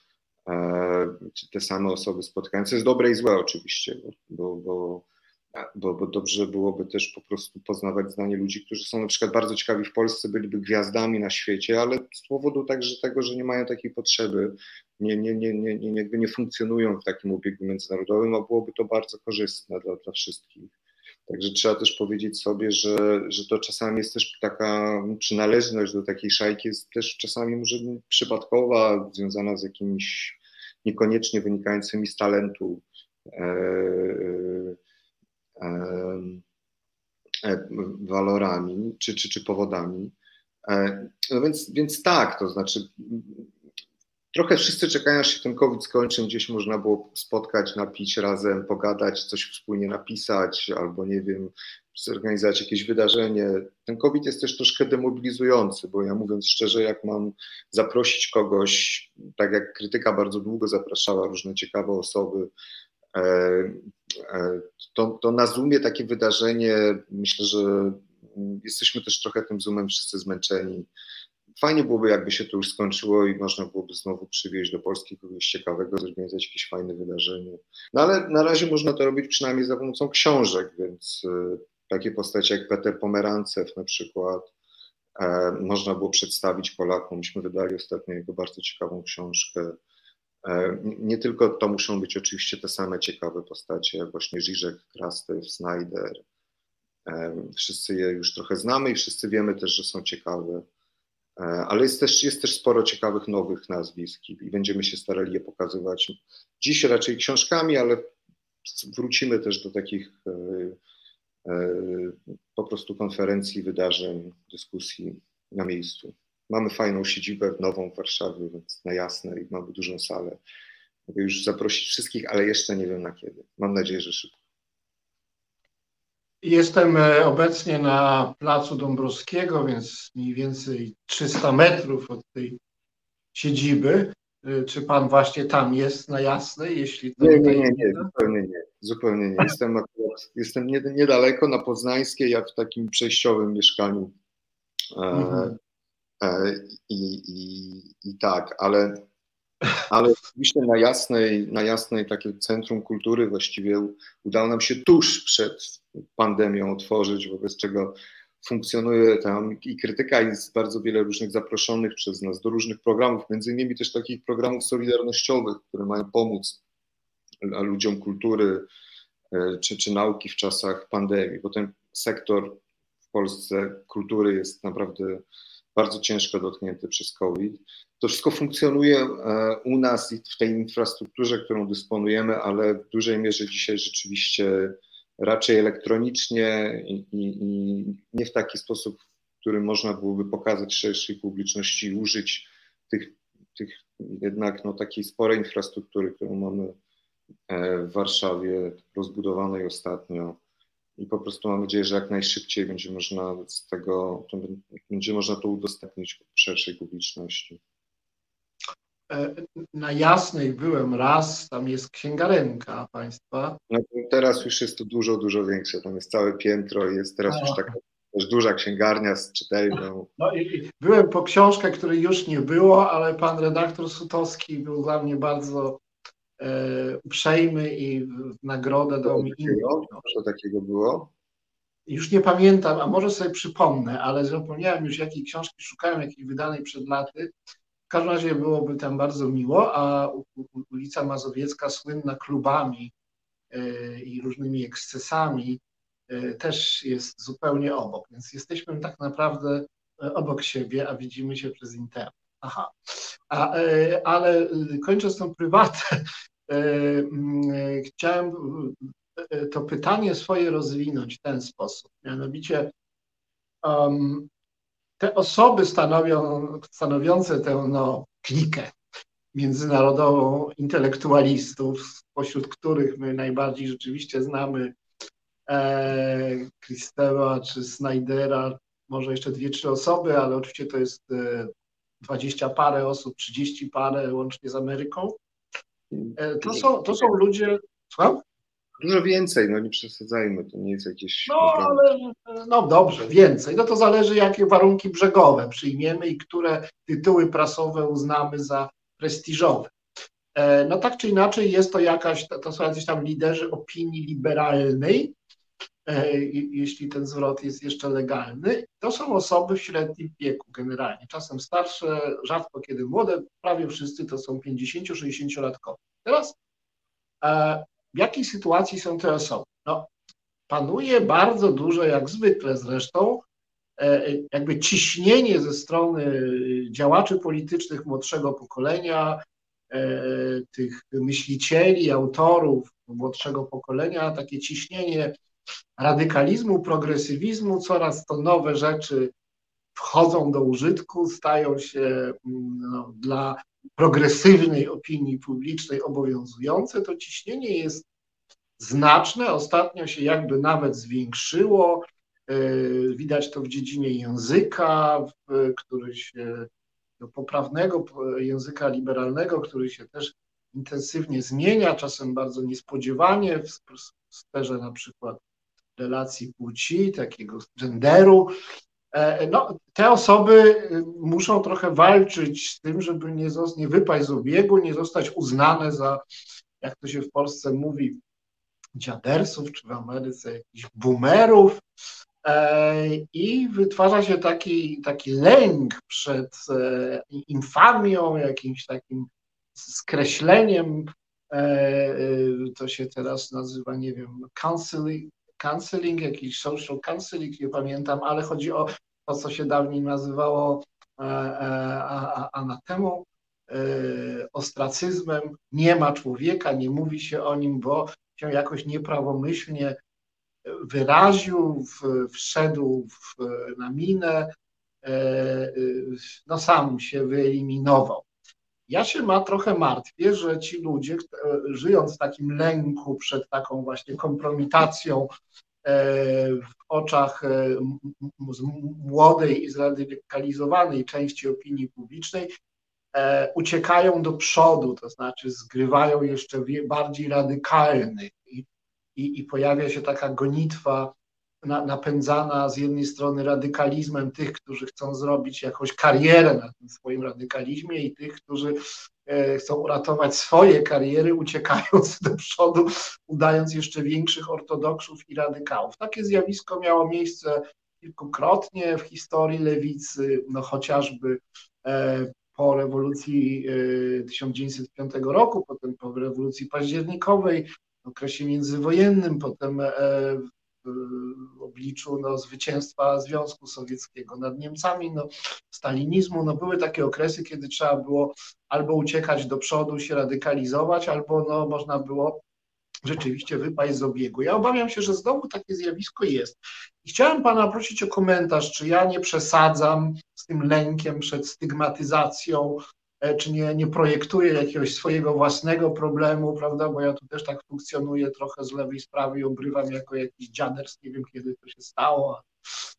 e, te same osoby spotykają, co jest dobre i złe oczywiście, bo, bo, bo, bo dobrze byłoby też po prostu poznawać zdanie ludzi, którzy są na przykład bardzo ciekawi w Polsce, byliby gwiazdami na świecie, ale z powodu także tego, że nie mają takiej potrzeby, nie, nie, nie, nie, nie, nie funkcjonują w takim obiegu międzynarodowym, a byłoby to bardzo korzystne dla, dla wszystkich. Także trzeba też powiedzieć sobie, że, że to czasami jest też taka przynależność do takiej szajki, jest też czasami może przypadkowa, związana z jakimiś niekoniecznie wynikającymi z talentu e, walorami czy, czy, czy powodami. No więc, więc tak, to znaczy Trochę wszyscy czekają, aż się ten COVID skończy, gdzieś można było spotkać, napić razem, pogadać, coś wspólnie napisać, albo nie wiem, zorganizować jakieś wydarzenie. Ten COVID jest też troszkę demobilizujący, bo ja mówiąc szczerze, jak mam zaprosić kogoś, tak jak krytyka bardzo długo zapraszała różne ciekawe osoby, e, e, to, to na Zoomie takie wydarzenie, myślę, że jesteśmy też trochę tym Zoomem wszyscy zmęczeni fajnie byłoby, jakby się to już skończyło i można byłoby znowu przywieźć do Polski kogoś ciekawego, zorganizować jakieś fajne wydarzenie. No ale na razie można to robić przynajmniej za pomocą książek, więc y, takie postacie jak Peter Pomerancew na przykład e, można było przedstawić Polakom. Myśmy wydali ostatnio jego bardzo ciekawą książkę. E, nie tylko to muszą być oczywiście te same ciekawe postacie, jak właśnie Żyżek, Krastew, Snyder. E, wszyscy je już trochę znamy i wszyscy wiemy też, że są ciekawe. E, ale jest też, jest też sporo ciekawych nowych nazwisk i będziemy się starali je pokazywać. Dziś raczej książkami, ale wrócimy też do takich po prostu konferencji, wydarzeń, dyskusji na miejscu. Mamy fajną siedzibę nową w Warszawie, więc na jasne i mamy dużą salę. Mogę już zaprosić wszystkich, ale jeszcze nie wiem na kiedy. Mam nadzieję, że szybko. Jestem e, obecnie na placu Dąbrowskiego, więc mniej więcej 300 metrów od tej siedziby. E, czy pan właśnie tam jest na jasnej? Jeśli nie, nie, nie, nie, zupełnie nie. Zupełnie nie. Jestem, akurat, jestem niedaleko na Poznańskiej, jak w takim przejściowym mieszkaniu. E, mhm. E, I, i, i tak, ale, ale oczywiście na jasnej, na jasnej takie centrum kultury właściwie udało nam się tuż przed pandemią otworzyć, wobec czego funkcjonuje tam i krytyka, jest bardzo wiele różnych zaproszonych przez nas do różnych programów, między innymi też takich programów solidarnościowych, które mają pomóc ludziom kultury e, czy, czy nauki w czasach pandemii, bo ten sektor w Polsce kultury jest naprawdę bardzo ciężko dotknięty przez COVID. To wszystko funkcjonuje e, u nas i w tej infrastrukturze, którą dysponujemy, ale w dużej mierze dzisiaj rzeczywiście raczej elektronicznie i, i, i nie w taki sposób, w którym można byłoby pokazać szerszej publiczności i użyć tych, tych jednak no, takiej sporej infrastruktury, którą mamy e, w Warszawie, rozbudowanej ostatnio i po prostu mam nadzieję, że jak najszybciej będzie można z tego, będzie można to udostępnić szerszej publiczności. E, na Jasnej byłem raz, tam jest księgarenka państwa. No, teraz już jest to dużo, dużo większe, tam jest całe piętro i jest teraz A. już taka też duża księgarnia z czytelnią. No i byłem po książkę, której już nie było, ale pan redaktor Sutowski był dla mnie bardzo E, uprzejmy i w nagrodę dał mi inną. Co takiego było? Już nie pamiętam, a może sobie przypomnę, ale zapomniałem już jakiej książki szukałem, jakiej wydanej przed laty. Każdym razie byłoby tam bardzo miło, a ulica Mazowiecka słynna klubami e, i różnymi ekscesami e, też jest zupełnie obok, więc jesteśmy tak naprawdę obok siebie, a widzimy się przez internet. Aha. A, ale kończąc tą prywatę, E, mm, e, chciałem e, to pytanie swoje rozwinąć w ten sposób. Mianowicie um, te osoby stanowią, stanowiące tę no, klikę międzynarodową intelektualistów, spośród których my najbardziej rzeczywiście znamy e, czy Snydera, może jeszcze dwie, trzy osoby, ale oczywiście to jest dwadzieścia parę osób, trzydzieści parę łącznie z Ameryką. E, to są, to są ludzie. Słucham? Dużo więcej, no nie przesadzajmy, to nie jest jakieś. No, ale no dobrze, więcej. No to zależy, jakie warunki brzegowe przyjmiemy i które tytuły prasowe uznamy za prestiżowe. E, no tak czy inaczej jest to jakaś, to są jacyś tam liderzy opinii liberalnej, e, jeśli ten zwrot jest jeszcze legalny. To są osoby w średnim wieku generalnie, czasem starsze, rzadko kiedy młode, prawie wszyscy to są 50-60-latkowie. Teraz e, w jakiej sytuacji są te osoby? No, panuje bardzo duże, jak zwykle zresztą, e, jakby ciśnienie ze strony działaczy politycznych młodszego pokolenia, e, tych myślicieli, autorów młodszego pokolenia, takie ciśnienie radykalizmu, progresywizmu, coraz to nowe rzeczy wchodzą do użytku, stają się mm, no, dla progresywnej opinii publicznej obowiązujące, to ciśnienie jest znaczne. Ostatnio się jakby nawet zwiększyło. E, widać to w dziedzinie języka, który się do poprawnego języka liberalnego, który się też intensywnie zmienia, czasem bardzo niespodziewanie w sferze na przykład relacji płci, takiego genderu. No, te osoby muszą trochę walczyć z tym, żeby nie, nie wypaść z obiegu, nie zostać uznane za, jak to się w Polsce mówi, dziadersów, czy w Ameryce jakichś boomerów. I wytwarza się taki, taki lęk przed infamią, jakimś takim skreśleniem E, e, to się teraz nazywa, nie wiem, counseling, counseling jakiś social counseling, nie pamiętam, ale chodzi o to, co się dawniej nazywało e, anatemą, ostracyzmem. Nie ma człowieka, nie mówi się o nim, bo się jakoś nieprawomyślnie wyraził, wszedł w, na minę, no sam się wyeliminował. Ja się ma trochę martwię, że ci ludzie, żyjąc w takim lęku przed taką właśnie kompromitacją e, w oczach e, młodej i zradykalizowanej części opinii publicznej, e, uciekają do przodu, to znaczy zgrywają jeszcze bardziej radykalnych. I, i, i pojawia się taka gonitwa napędzana z jednej strony radykalizmem tych, którzy chcą zrobić jakąś karierę na tym swoim radykalizmie i tych, którzy e, chcą uratować swoje kariery, uciekając do przodu, udając jeszcze większych ortodoksów i radykałów. Takie zjawisko miało miejsce kilkukrotnie w historii lewicy, no chociażby e, po rewolucji 1905 e, roku, potem po rewolucji październikowej, w okresie międzywojennym, potem obliczu no, zwycięstwa Związku Sowieckiego nad Niemcami, no, stalinizmu. No, były takie okresy, kiedy trzeba było albo uciekać do przodu, się radykalizować, albo no, można było rzeczywiście wypaść z obiegu. Ja obawiam się, że znowu takie zjawisko jest. I chciałem Pana prosić o komentarz, czy ja nie przesadzam z tym lękiem przed stygmatyzacją czy nie, nie projektuję jakiegoś swojego własnego problemu, prawda, bo ja tu też tak funkcjonuję trochę z lewej sprawy i obrywam jako jakiś dziaders, nie wiem kiedy to się stało,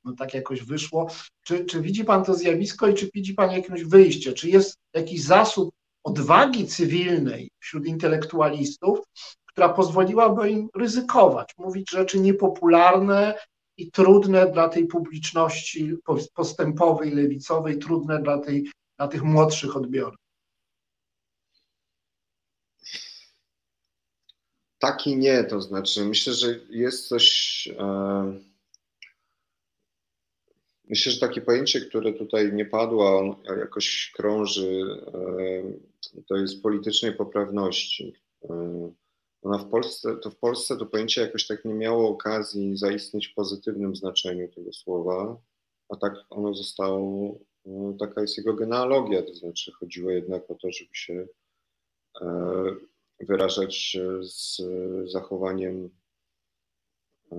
no tak jakoś wyszło. Czy, czy widzi Pan to zjawisko i czy widzi Pan jakieś wyjście? Czy jest jakiś zasób odwagi cywilnej wśród intelektualistów, która pozwoliłaby im ryzykować, mówić rzeczy niepopularne i trudne dla tej publiczności postępowej, lewicowej, trudne dla tej na tych młodszych odbiorów? Tak i nie, to znaczy myślę, że jest coś. E, myślę, że takie pojęcie, które tutaj nie padło, on jakoś krąży, e, to jest politycznej poprawności. E, ona w Polsce, to w Polsce to pojęcie jakoś tak nie miało okazji zaistnieć w pozytywnym znaczeniu tego słowa, a tak ono zostało taka jest jego genealogia, to znaczy chodziło jednak o to, żeby się e, wyrażać z zachowaniem e,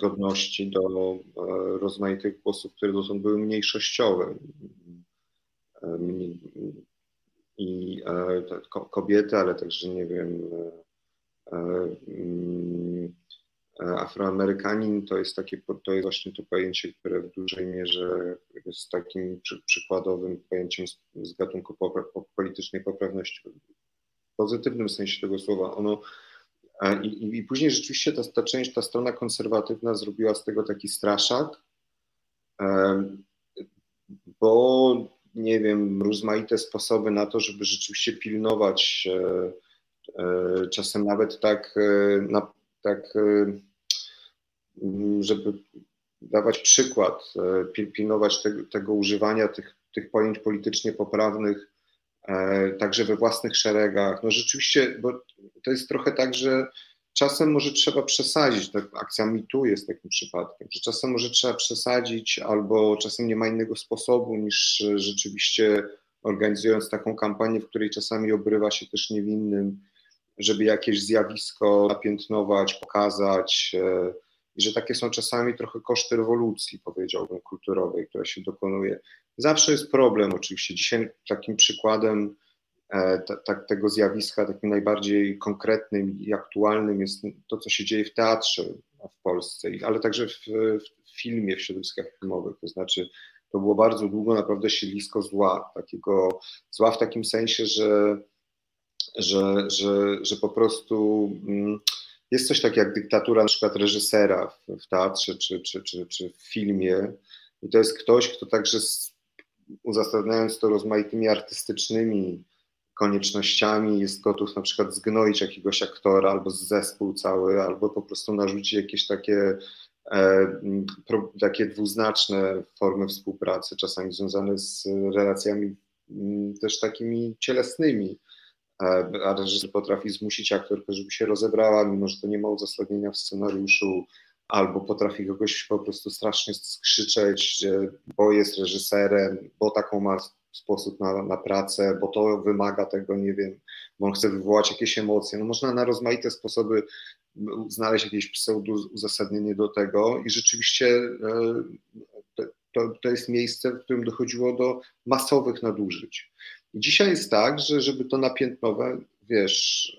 godności do e, rozmaitych głosów, które dotąd były mniejszościowe. I kobiety, ale także, nie wiem, E, Afroamerykanin to jest takie, to jest właśnie to pojęcie, które w dużej mierze jest takim przy, przykładowym pojęciem z, z gatunku popra, politycznej poprawności. W pozytywnym sensie tego słowa. Ono, i, i, I, później rzeczywiście ta, ta część, ta strona konserwatywna zrobiła z tego taki straszak, e, bo nie wiem, rozmaite sposoby na to, żeby rzeczywiście pilnować, e, czasem nawet tak, tak Mm, żeby dawać przykład, e, pilnować tego, tego używania tych, tych pojęć politycznie poprawnych e, także we własnych szeregach. No rzeczywiście, bo to jest trochę tak, że czasem może trzeba przesadzić, tak, akcja MeToo jest takim przypadkiem, że czasem może trzeba przesadzić albo czasem nie ma innego sposobu niż rzeczywiście organizując taką kampanię, w której czasami obrywa się też niewinnym, żeby jakieś zjawisko napiętnować, pokazać, e, i że takie są czasami trochę koszty rewolucji, powiedziałbym, kulturowej, która się dokonuje. Zawsze jest problem, oczywiście. Dzisiaj takim przykładem e, tego zjawiska, takim najbardziej konkretnym i aktualnym jest to, co się dzieje w teatrze w Polsce, ale także w, w filmie, w środowiskach filmowych. To znaczy, to było bardzo długo naprawdę siedlisko zła, takiego zła w takim sensie, że, że, że, że po prostu. Mm, jest coś takiego jak dyktatura na przykład reżysera w, w teatrze czy, czy, czy, czy w filmie i to jest ktoś, kto także uzasadniając to rozmaitymi artystycznymi koniecznościami, jest gotów na przykład zgnoić jakiegoś aktora albo zespół cały, albo po prostu narzucić jakieś takie, e, pro, takie dwuznaczne formy współpracy, czasami związane z relacjami m, też takimi cielesnymi. A reżyser potrafi zmusić aktorkę, żeby się rozebrała, mimo że to nie ma uzasadnienia w scenariuszu, albo potrafi kogoś po prostu strasznie skrzyczeć, bo jest reżyserem, bo taką ma sposób na, na pracę, bo to wymaga tego, nie wiem, bo on chce wywołać jakieś emocje. No można na rozmaite sposoby znaleźć jakieś pseudo uzasadnienie do tego i rzeczywiście e, to, to jest miejsce, w którym dochodziło do masowych nadużyć. I dzisiaj jest tak, że żeby to napiętnowe, wiesz,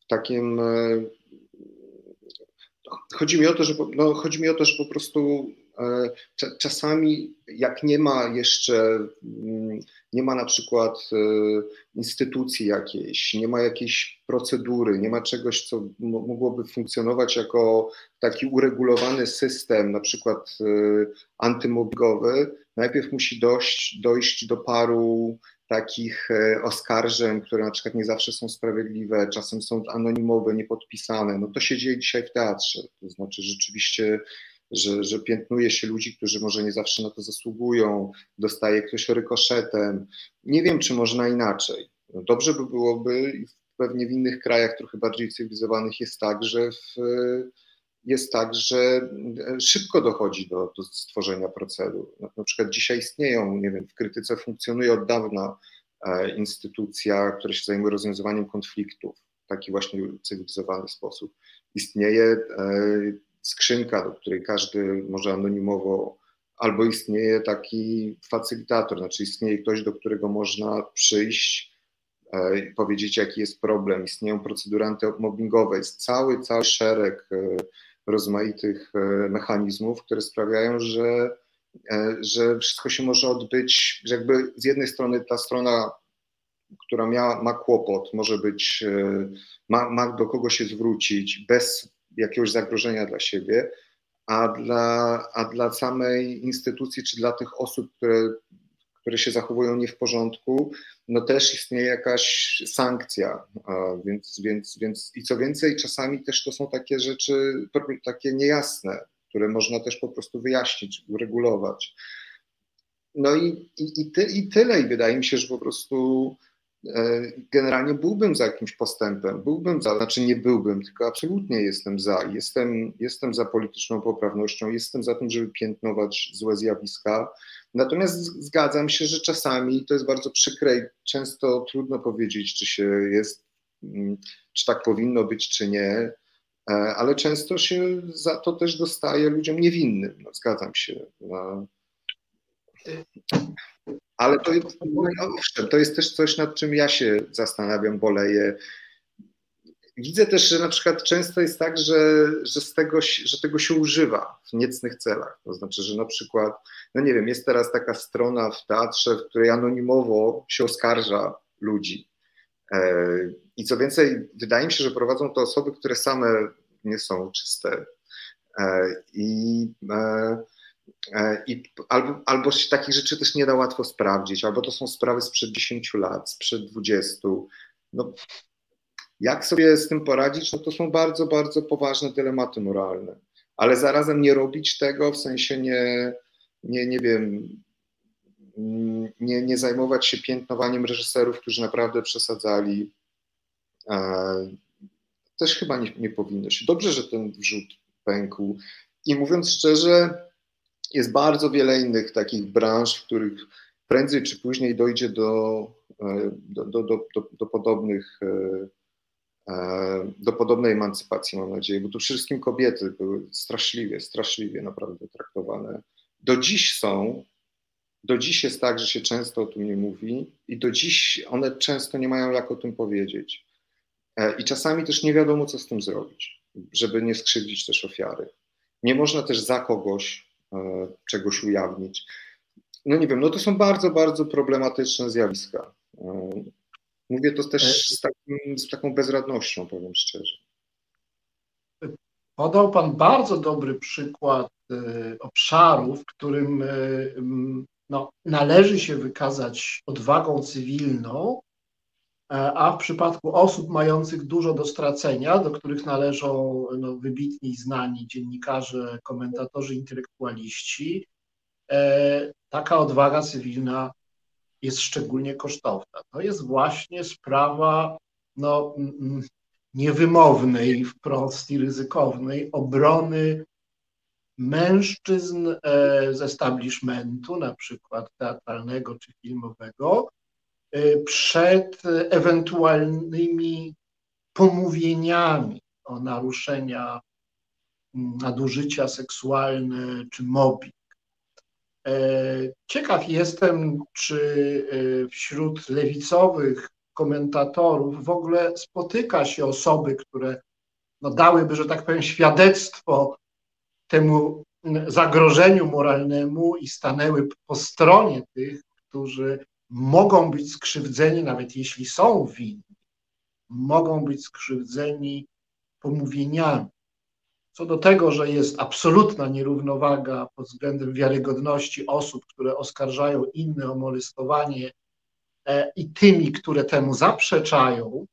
w takim e, chodzi mi o to, że, no, chodzi mi o to, że po prostu E, czasami, jak nie ma jeszcze, mm, nie ma na przykład e, instytucji jakiejś, nie ma jakiejś procedury, nie ma czegoś, co mogłoby funkcjonować jako taki uregulowany system, na przykład e, antymobbingowy, najpierw musi dojść, dojść do paru takich oskarżeń, które na przykład nie zawsze są sprawiedliwe, czasem są anonimowe, niepodpisane. No to się dzieje dzisiaj w teatrze. To znaczy rzeczywiście że, że piętnuje się ludzi, którzy może nie zawsze na to zasługują, dostaje ktoś rykoszetem. Nie wiem, czy można inaczej. Dobrze by byłoby, pewnie w innych krajach trochę bardziej cywilizowanych jest tak, że w, jest tak, że szybko dochodzi do, do stworzenia procedur. Na, na przykład dzisiaj istnieją, nie wiem, w krytyce funkcjonuje od dawna e, instytucja, która się zajmuje rozwiązywaniem konfliktów w taki właśnie cywilizowany sposób. Istnieje e, skrzynka, do której każdy może anonimowo, albo istnieje taki facylitator, znaczy istnieje ktoś, do którego można przyjść e, i powiedzieć, jaki jest problem. Istnieją procedury antymobbingowe, jest cały, cały szereg e, rozmaitych e, mechanizmów, które sprawiają, że, że wszystko się może odbyć, że jakby z jednej strony ta strona która miała, ma kłopot, może być, ma, ma do kogo się zwrócić bez jakiegoś zagrożenia dla siebie, a dla, a dla samej instytucji czy dla tych osób, które, które się zachowują nie w porządku, no też istnieje jakaś sankcja. Więc, więc, więc i co więcej, czasami też to są takie rzeczy takie niejasne, które można też po prostu wyjaśnić, uregulować. No i, i, i, ty, i tyle. I wydaje mi się, że po prostu generalnie byłbym za jakimś postępem, byłbym za, znaczy nie byłbym, tylko absolutnie jestem za. Jestem, jestem za polityczną poprawnością, jestem za tym, żeby piętnować złe zjawiska. Natomiast zgadzam się, że czasami to jest bardzo przykre i często trudno powiedzieć, czy się jest, mm, czy tak powinno być, czy nie, e, ale często się za to też dostaje ludziom niewinnym. No, zgadzam się. No. Ale to jest, no owszem, to jest też coś, nad czym ja się zastanawiam, boleję. Widzę też, że na przykład często jest tak, że, że, z tego, że tego się używa w niecnych celach. To znaczy, że na przykład, no nie wiem, jest teraz taka strona w teatrze, w której anonimowo się oskarża ludzi. E, I co więcej, wydaje mi się, że prowadzą to osoby, które same nie są czyste. E, I e, I albo, albo się takich rzeczy też nie da łatwo sprawdzić, albo to są sprawy sprzed 10 lat, sprzed 20. No, jak sobie z tym poradzić, no to są bardzo, bardzo poważne dylematy moralne. Ale zarazem nie robić tego, w sensie nie, nie, nie wiem, nie, nie zajmować się piętnowaniem reżyserów, którzy naprawdę przesadzali. E, też chyba nie, nie powinno się. Dobrze, że ten wrzut pękł. I mówiąc szczerze, jest bardzo wiele innych takich branż, w których prędzej czy później dojdzie do, e, do, do, do, do podobnych e, e, do podobnej emancypacji, mam nadzieję, bo tu wszystkim kobiety były straszliwie, straszliwie naprawdę traktowane. Do dziś są, do dziś jest tak, że się często o tym nie mówi i do dziś one często nie mają jak o tym powiedzieć. I czasami też nie wiadomo, co z tym zrobić, żeby nie skrzywdzić też ofiary. Nie można też za kogoś czegoś ujawnić. No nie wiem, no to są bardzo, bardzo problematyczne zjawiska. E, Mówię to też z, takim, z taką bezradnością, powiem szczerze. Podał Pan bardzo dobry przykład obszaru, w którym no, należy się wykazać odwagą cywilną, e, a w przypadku osób mających dużo do stracenia, do których należą no, wybitni znani dziennikarze, komentatorzy, intelektualiści, e, taka odwaga cywilna jest szczególnie kosztowna. To jest właśnie sprawa no, niewymownej wprost i ryzykownej obrony mężczyzn e, z establishmentu, na przykład teatralnego czy filmowego, e, przed ewentualnymi pomówieniami o naruszenia, nadużycia seksualne czy mobbing. E, ciekaw jestem, czy wśród lewicowych komentatorów w ogóle spotyka się osoby, które no, dałyby, że tak powiem, świadectwo temu zagrożeniu moralnemu i stanęły po stronie tych, którzy mogą być skrzywdzeni, nawet jeśli są winni, mogą być skrzywdzeni pomówieniami. Co do tego, że jest absolutna nierównowaga pod względem wiarygodności osób, które oskarżają inne o molestowanie e, i tymi, które temu zaprzeczają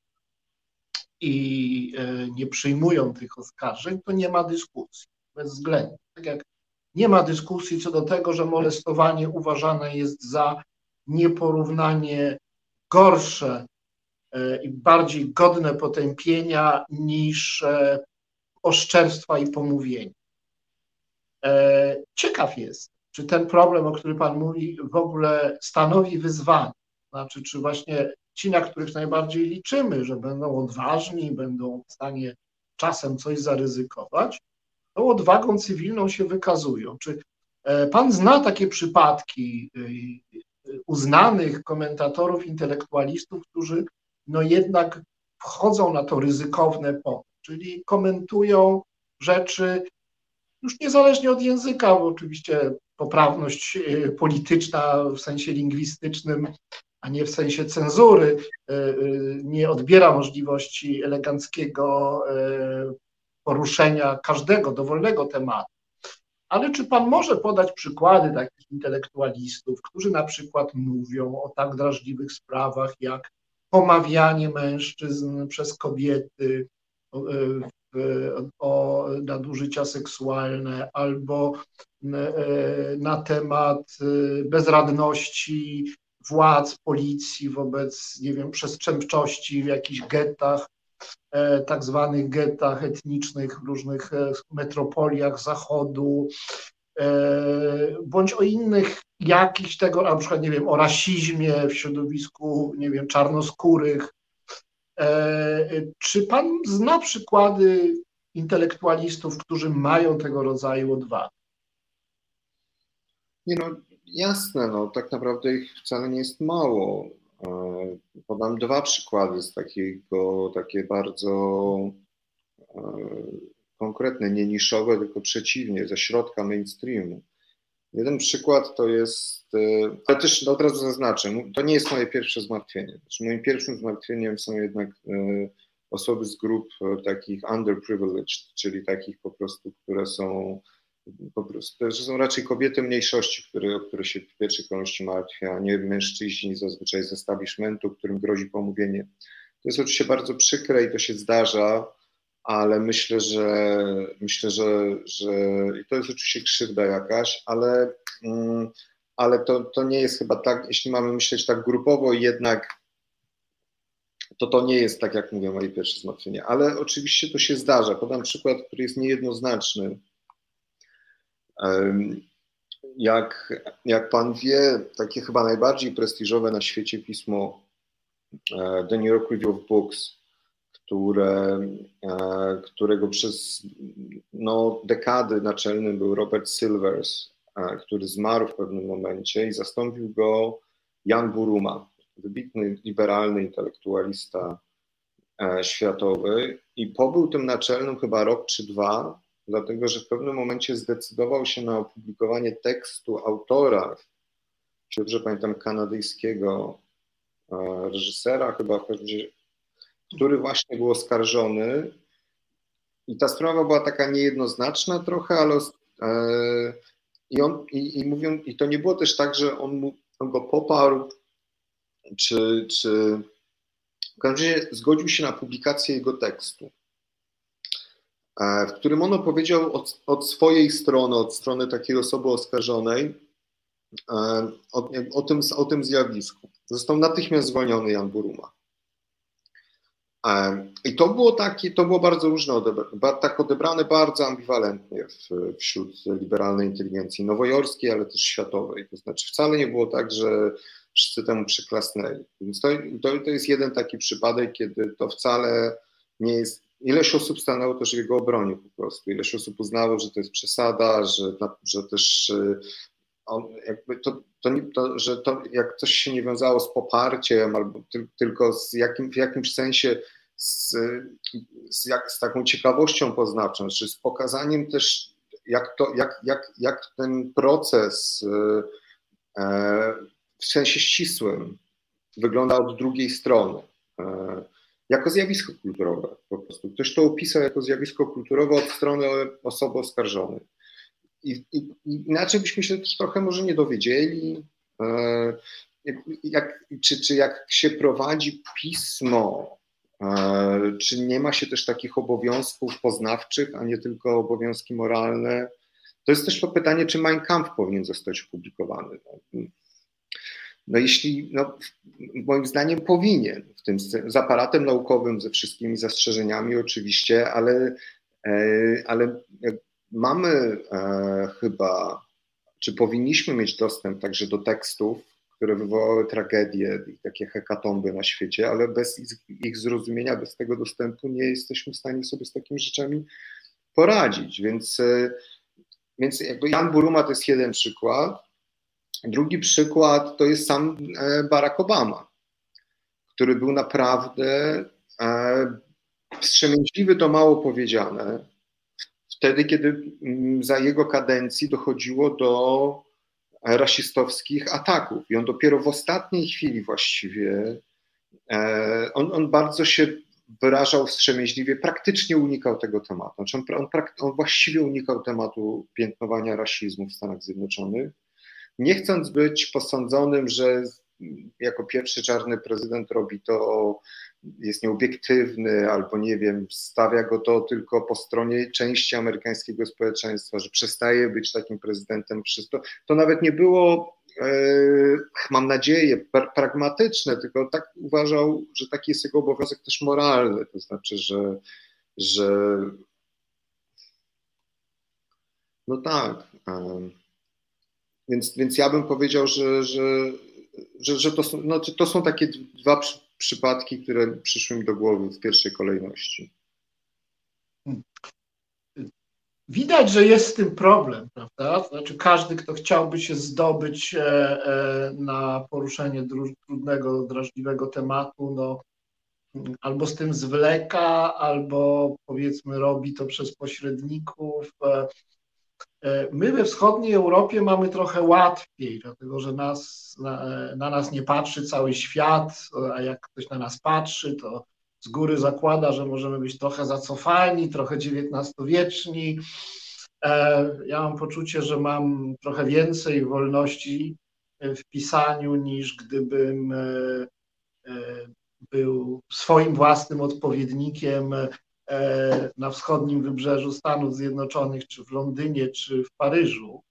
i e, nie przyjmują tych oskarżeń, to nie ma dyskusji bezwzględnie. Tak jak nie ma dyskusji co do tego, że molestowanie uważane jest za nieporównanie gorsze e, i bardziej godne potępienia niż e, oszczerstwa i pomówienia. E, ciekaw jest, czy ten problem, o którym Pan mówi, w ogóle stanowi wyzwanie. Znaczy, czy właśnie ci, na których najbardziej liczymy, że będą odważni, będą w stanie czasem coś zaryzykować, tą odwagą cywilną się wykazują. Czy pan zna takie przypadki uznanych komentatorów, intelektualistów, którzy no jednak wchodzą na to ryzykowne pole, czyli komentują rzeczy już niezależnie od języka, bo oczywiście poprawność e, polityczna w sensie lingwistycznym, a nie w sensie cenzury, nie odbiera możliwości eleganckiego poruszenia każdego dowolnego tematu. Ale czy Pan może podać przykłady takich intelektualistów, którzy na przykład mówią o tak drażliwych sprawach jak pomawianie mężczyzn przez kobiety, o, o nadużycia seksualne albo e, na temat bezradności władz, policji wobec, nie wiem, przestępczości w jakichś gettach E, tak zwanych getach etnicznych w różnych e, metropoliach Zachodu, e, bądź o innych jakichś tego, na przykład, nie wiem, o rasizmie w środowisku, nie wiem, czarnoskórych. Czy pan zna przykłady intelektualistów, którzy mają tego rodzaju odwagę? Nie no, jasne, no, tak naprawdę ich wcale nie jest mało. Podam dwa przykłady z takiego, takie bardzo e, konkretne, nie niszowe, tylko przeciwnie, ze środka mainstreamu. Jeden przykład to jest, e, ale też od razu zaznaczę, to nie jest moje pierwsze zmartwienie. Znaczy moim pierwszym zmartwieniem są jednak e, osoby z grup takich underprivileged, czyli takich po prostu, które są po prostu, że są raczej kobiety mniejszości, które, o które się w pierwszej kolejności martwia, a nie mężczyźni zazwyczaj z establishmentu, którym grozi pomówienie. To jest oczywiście bardzo przykre i to się zdarza, ale myślę, że myślę, że, że i to jest oczywiście krzywda jakaś, ale, mm, ale to, to nie jest chyba tak, jeśli mamy myśleć tak grupowo, jednak to to nie jest tak, jak mówię, moje pierwsze zmartwienie. Ale oczywiście to się zdarza. Podam przykład, który jest niejednoznaczny jak, jak pan wie, takie chyba najbardziej prestiżowe na świecie pismo e, The New York Review of Books, które, e, którego przez no, dekady naczelnym był Robert Silvers, e, który zmarł w pewnym momencie i zastąpił go Jan Buruma, wybitny liberalny intelektualista światowy. I pobył tym naczelnym chyba rok czy dwa, dlatego że w pewnym momencie zdecydował się na opublikowanie tekstu autora, dobrze pamiętam, kanadyjskiego reżysera chyba, który właśnie był oskarżony. I ta sprawa była taka niejednoznaczna trochę, ale i on, i, i mówią, i to nie było też tak, że on, mu, on go poparł, czy, czy w każdym razie zgodził się na publikację jego tekstu, e, w którym on opowiedział od, od swojej strony, od strony takiej osoby oskarżonej, e, o, o, tym, o tym zjawisku. Został natychmiast zwolniony Jan Buruma. E, I to było takie, to było bardzo różne, tak odebrane bardzo ambiwalentnie wśród liberalnej inteligencji nowojorskiej, ale też światowej. To znaczy wcale nie było tak, że wszyscy temu przyklasnęli. Więc to, to, to jest jeden taki przypadek, kiedy to wcale nie jest. Ileś osób stanęło też w jego obronie po prostu. Ileś osób uznało, że to jest przesada, że, że też e, on, jakby to, to, nie, to, że to jak coś się nie wiązało z poparciem albo ty, tylko z jakim, w jakimś sensie z, z, jak, z taką ciekawością poznawczą, czy z pokazaniem też jak, to, jak, jak, jak ten proces e, w sensie ścisłym wygląda od drugiej strony. E, jako zjawisko kulturowe po prostu. Ktoś to opisał jako zjawisko kulturowe od strony osoby oskarżonej. I, i, inaczej byśmy się też trochę może nie dowiedzieli, e, jak, czy, czy jak się prowadzi pismo, e, czy nie ma się też takich obowiązków poznawczych, a nie tylko obowiązki moralne. To jest też to pytanie, czy Mein Kampf powinien zostać opublikowany. No jeśli, no, moim zdaniem powinien, w tym z aparatem naukowym, ze wszystkimi zastrzeżeniami oczywiście, ale, e, ale mamy e, chyba, czy powinniśmy mieć dostęp także do tekstów, które wywołały tragedie i takie hekatomby na świecie, ale bez ich, ich zrozumienia, bez tego dostępu nie jesteśmy w stanie sobie z takimi rzeczami poradzić. Więc, e, więc jakby Jan Buruma to jest jeden przykład. Drugi przykład to jest sam e, Barack Obama, który był naprawdę e, wstrzemięźliwy to mało powiedziane, wtedy, kiedy mm, za jego kadencji dochodziło do rasistowskich ataków. I on dopiero w ostatniej chwili właściwie, e, on, on bardzo się wyrażał wstrzemięźliwie, praktycznie unikał tego tematu. Znaczy on, on, on właściwie unikał tematu piętnowania rasizmu w Stanach Zjednoczonych, nie chcąc być posądzonym, że jako pierwszy czarny prezydent robi to jest nieobiektywny, albo nie wiem, stawia go to tylko po stronie części amerykańskiego społeczeństwa, że przestaje być takim prezydentem wszystko. To nawet nie było, e, mam nadzieję, pragmatyczne, tylko tak uważał, że taki jest jego obowiązek też moralny, to znaczy, że, że no tak. Więc, więc ja bym powiedział, że, że, że, że to, są, no, to są takie dwa przypadki, które przyszły mi do głowy w pierwszej kolejności. Widać, że jest z tym problem, prawda? Znaczy, każdy, kto chciałby się zdobyć e, e, na poruszenie trudnego, drażliwego tematu, no, albo z tym zwleka, albo powiedzmy robi to przez pośredników. E, my we wschodniej Europie mamy trochę łatwiej, dlatego że nas, na, na, nas nie patrzy cały świat, a jak ktoś na nas patrzy, to z góry zakłada, że możemy być trochę zacofani, trochę XIX-wieczni. E, ja mam poczucie, że mam trochę więcej wolności w pisaniu niż gdybym e, był swoim własnym odpowiednikiem na wschodnim wybrzeżu Stanów Zjednoczonych, czy w Londynie, czy w Paryżu.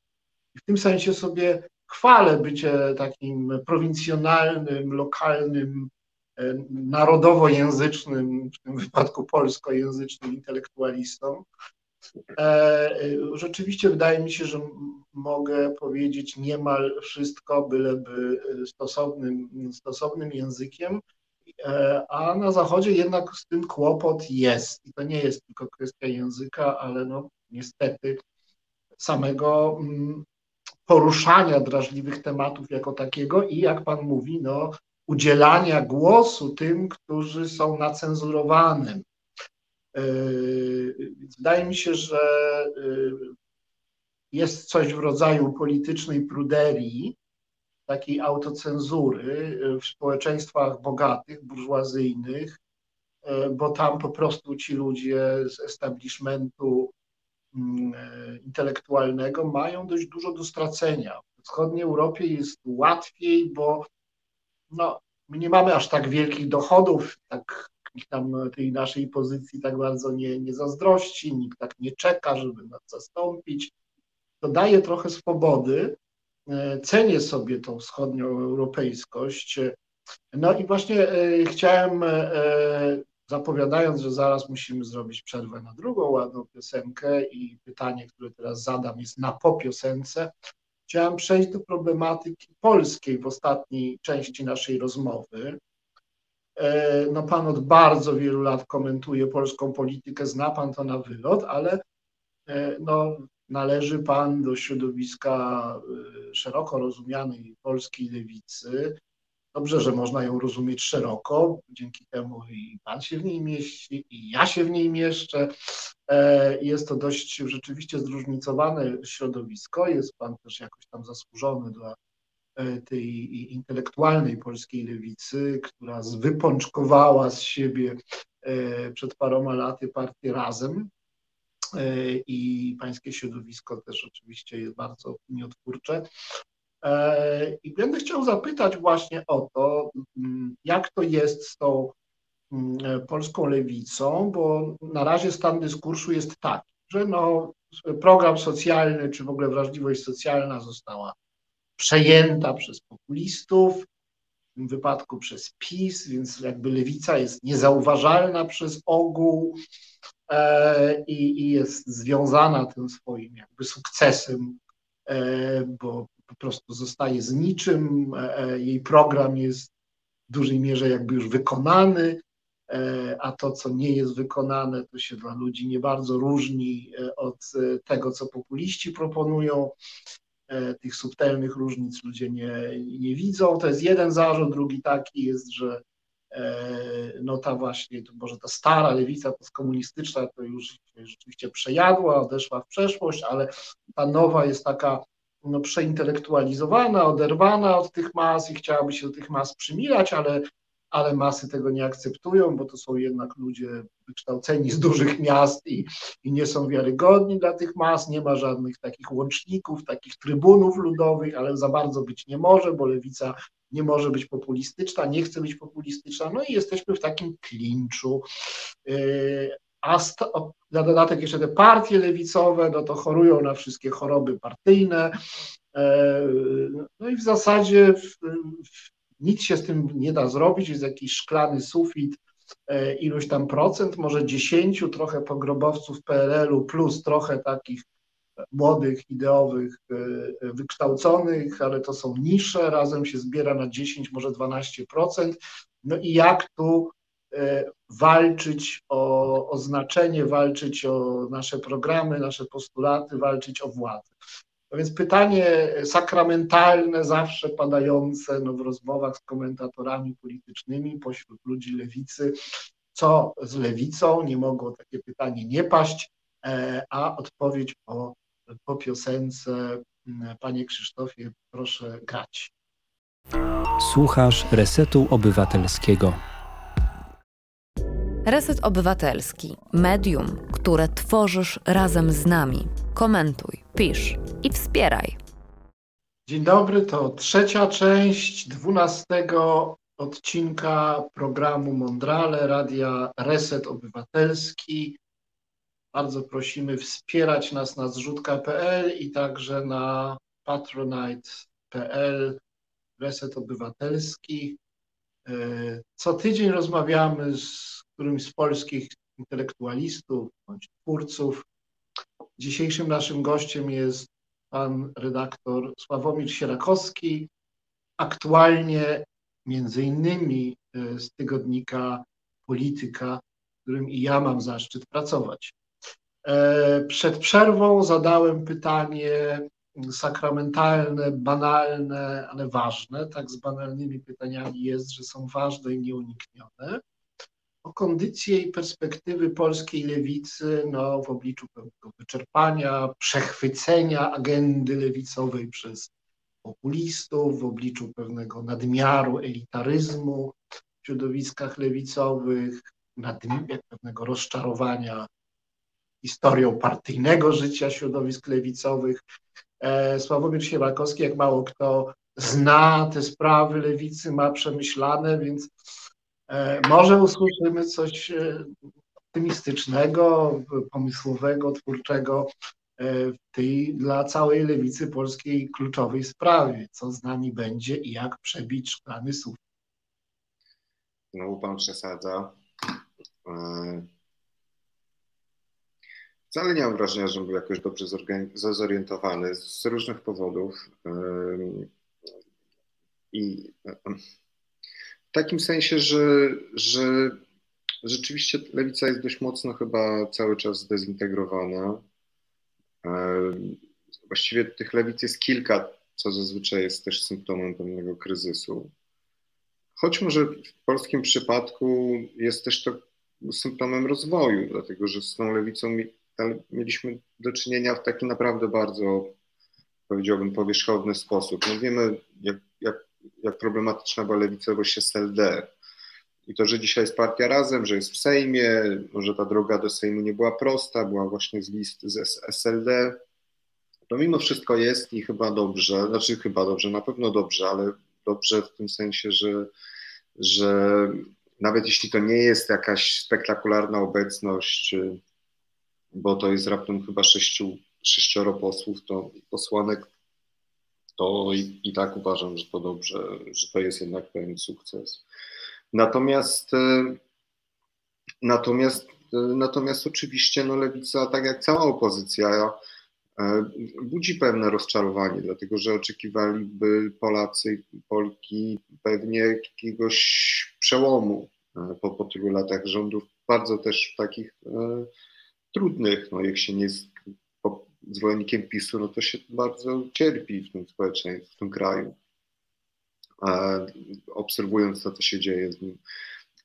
I w tym sensie sobie chwalę bycie takim prowincjonalnym, lokalnym, e, narodowo-języcznym, w tym wypadku polskojęzycznym intelektualistą. E, rzeczywiście wydaje mi się, że mogę powiedzieć niemal wszystko, byleby stosownym, stosownym językiem, E, a na Zachodzie jednak z tym kłopot jest. I to nie jest tylko kwestia języka, ale no niestety samego mm, poruszania drażliwych tematów jako takiego i jak Pan mówi, no, udzielania głosu tym, którzy są na cenzurowanym. E, wydaje mi się, że e, jest coś w rodzaju politycznej pruderii, takiej autocenzury w społeczeństwach bogatych, burżuazyjnych, bo tam po prostu ci ludzie z establishmentu mm, intelektualnego mają dość dużo do stracenia. W wschodniej Europie jest łatwiej, bo no, my nie mamy aż tak wielkich dochodów, tak nikt tam tej naszej pozycji tak bardzo nie, nie zazdrości, nikt tak nie czeka, żeby nas zastąpić. To daje trochę swobody. E, cenię sobie tą wschodnią europejskość. No i właśnie e, chciałem, e, zapowiadając, że zaraz musimy zrobić przerwę na drugą ładną piosenkę i pytanie, które teraz zadam jest na po piosence, chciałem przejść do problematyki polskiej w ostatniej części naszej rozmowy. E, no pan od bardzo wielu lat komentuje polską politykę, zna pan to na wylot, ale e, no, należy pan do środowiska e, szeroko rozumianej polskiej lewicy. Dobrze, że można ją rozumieć szeroko, dzięki temu i pan się w niej mieści, i ja się w niej mieszczę. Jest to dość rzeczywiście zróżnicowane środowisko. Jest pan też jakoś tam zasłużony dla E, tej intelektualnej polskiej lewicy, która wypączkowała z siebie e, przed paroma laty partię Razem e, i pańskie środowisko też oczywiście jest bardzo opiniotwórcze. I będę chciał zapytać właśnie o to, mm, jak to jest z tą mm, polską lewicą, bo na razie stan dyskursu jest taki, że no, program socjalny czy w ogóle wrażliwość socjalna została przejęta przez populistów, w tym wypadku przez PiS, więc jakby lewica jest niezauważalna przez ogół e, i, i jest związana tym swoim jakby sukcesem, e, bo po prostu zostaje z niczym. E, jej program jest w dużej mierze jakby już wykonany, a to, co nie jest wykonane, to się dla ludzi nie bardzo różni od tego, co populiści proponują. E, tych subtelnych różnic ludzie nie, nie widzą. To jest jeden zarzut, drugi taki jest, że e, no ta właśnie, to może ta stara lewica postkomunistyczna to już rzeczywiście przejadła, odeszła w przeszłość, ale ta nowa jest taka no, przeintelektualizowana, oderwana od tych mas i chciałaby się do tych mas przymilać, ale ale masy tego nie akceptują, bo to są jednak ludzie wykształceni z dużych miast i, i nie są wiarygodni dla tych mas. Nie ma żadnych takich łączników, takich trybunów ludowych, ale za bardzo być nie może, bo lewica nie może być populistyczna, nie chce być populistyczna. No i jesteśmy w takim klinczu. Yy, a na dodatek jeszcze te partie lewicowe, no to chorują na wszystkie choroby partyjne. Yy, no i w zasadzie w, w nic się z tym nie da zrobić, jest jakiś szklany sufit, e, iluś tam procent, może dziesięciu, trochę pogrobowców PRL-u, plus trochę takich młodych, ideowych, e, wykształconych, ale to są nisze, razem się zbiera na 10, może 12%. No i jak tu e, walczyć o, o znaczenie, walczyć o nasze programy, nasze postulaty, walczyć o władzę. No więc pytanie sakramentalne, zawsze padające no, w rozmowach z komentatorami politycznymi pośród ludzi lewicy, co z lewicą? Nie mogło takie pytanie nie paść, e, a odpowiedź po, po piosence. Panie Krzysztofie, proszę grać. Słuchasz Resetu Obywatelskiego. Reset Obywatelski, medium, które tworzysz razem z nami. Komentuj, pisz i wspieraj. Dzień dobry, to trzecia część dwunastego odcinka programu Mondrale Radia Reset Obywatelski. Bardzo prosimy wspierać nas na zrzutka.pl i także na patronite.pl Reset Obywatelski. E, co tydzień rozmawiamy z którymś z polskich intelektualistów bądź twórców. Dzisiejszym naszym gościem jest pan redaktor Sławomir Sierakowski, aktualnie między innymi e, z tygodnika Polityka, w którym i ja mam zaszczyt pracować. E, przed przerwą zadałem pytanie sakramentalne, banalne, ale ważne. Tak z banalnymi pytaniami jest, że są ważne i nieuniknione o kondycję i perspektywy polskiej lewicy no, w obliczu pewnego wyczerpania, przechwycenia agendy lewicowej przez populistów, w obliczu pewnego nadmiaru elitaryzmu w środowiskach lewicowych, nadmiaru, pewnego rozczarowania historią partyjnego życia środowisk lewicowych. E, Sławomir Sierakowski, jak mało kto zna te sprawy lewicy, ma przemyślane, więc e, może usłyszymy coś e, optymistycznego, pomysłowego, twórczego w tej dla całej lewicy polskiej kluczowej sprawie, co z nami będzie i jak przebić szklany sufit. Znowu pan przesadza. Wcale nie mam wrażenia, że był jakoś dobrze zorientowany z różnych powodów. I w takim sensie, że, że rzeczywiście lewica jest dość mocno chyba cały czas zdezintegrowana. Właściwie tych lewic jest kilka, co zazwyczaj jest też symptomem pewnego kryzysu. Choć może w polskim przypadku jest też to symptomem rozwoju, dlatego że z tą lewicą mieliśmy do czynienia w taki naprawdę bardzo, powiedziałbym, powierzchowny sposób. No wiemy, jak, jak, jak problematyczna była lewicowość SLD. I to, że dzisiaj jest partia razem, że jest w Sejmie, może ta droga do Sejmu nie była prosta, była właśnie z list z SLD, to mimo wszystko jest i chyba dobrze, znaczy chyba dobrze, na pewno dobrze, ale dobrze w tym sensie, że, że nawet jeśli to nie jest jakaś spektakularna obecność, bo to jest raptem chyba sześciu, sześcioro posłów, to posłanek, to i, i tak uważam, że to dobrze, że to jest jednak pewien sukces. Natomiast natomiast natomiast oczywiście no lewica, tak jak cała opozycja, e, budzi pewne rozczarowanie, dlatego że oczekiwaliby Polacy Polki pewnie jakiegoś przełomu e, po, po tylu latach rządów, bardzo też takich e, trudnych. No, jak się nie jest zwolennikiem PiSu, no to się bardzo cierpi w tym społeczeństwie, w tym kraju, obserwując to, co się dzieje z nim.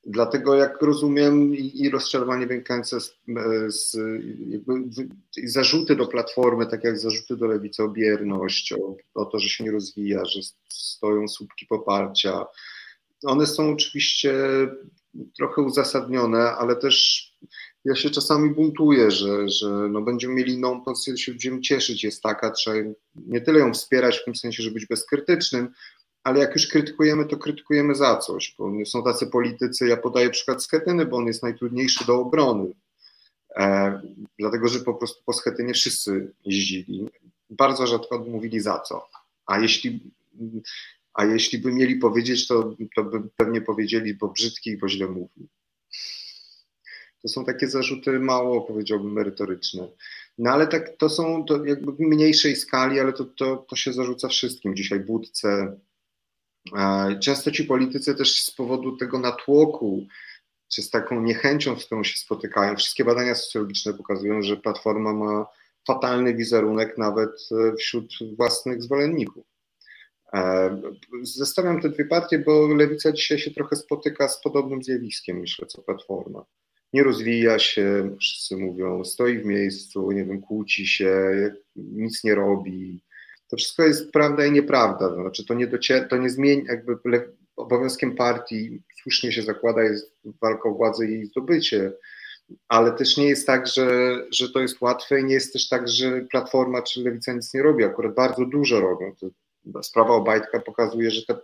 Dlatego, jak rozumiem, i, i rozczarowanie wynikające z, z jakby, zarzuty do Platformy, tak jak zarzuty do Lewicy o bierność, o, o to, że się nie rozwija, że stoją słupki poparcia, one są oczywiście trochę uzasadnione, ale też ja się czasami buntuję, że, że no będziemy mieli inną pozycję, się będziemy cieszyć, jest taka, trzeba nie tyle ją wspierać w tym sensie, że być bezkrytycznym, ale jak już krytykujemy, to krytykujemy za coś, bo są tacy politycy, ja podaję przykład Schetyny, bo on jest najtrudniejszy do obrony, e, dlatego, że po prostu po Schetynie wszyscy jeździli, bardzo rzadko mówili za co, a jeśli, a jeśli by mieli powiedzieć, to, to by pewnie powiedzieli, bo brzydki i bo źle mówi. To są takie zarzuty mało, powiedziałbym, merytoryczne. No ale tak, to są to jakby w mniejszej skali, ale to, to, to się zarzuca wszystkim. Dzisiaj budce. Często ci politycy też z powodu tego natłoku, czy z taką niechęcią, z którą się spotykają, wszystkie badania socjologiczne pokazują, że Platforma ma fatalny wizerunek nawet e, wśród własnych zwolenników. E, zestawiam te dwie partie, bo Lewica dzisiaj się trochę spotyka z podobnym zjawiskiem, myślę, co Platforma nie rozwija się, wszyscy mówią, stoi w miejscu, nie wiem, kłóci się, nic nie robi. To wszystko jest prawda i nieprawda. Znaczy, to nie, docier- to nie zmieni, jakby obowiązkiem partii, słusznie się zakłada, jest walka o władzę i jej zdobycie, ale też nie jest tak, że, że to jest łatwe i nie jest też tak, że Platforma czy Lewica nic nie robi. Akurat bardzo dużo robią. To sprawa Obajtka pokazuje, że, te,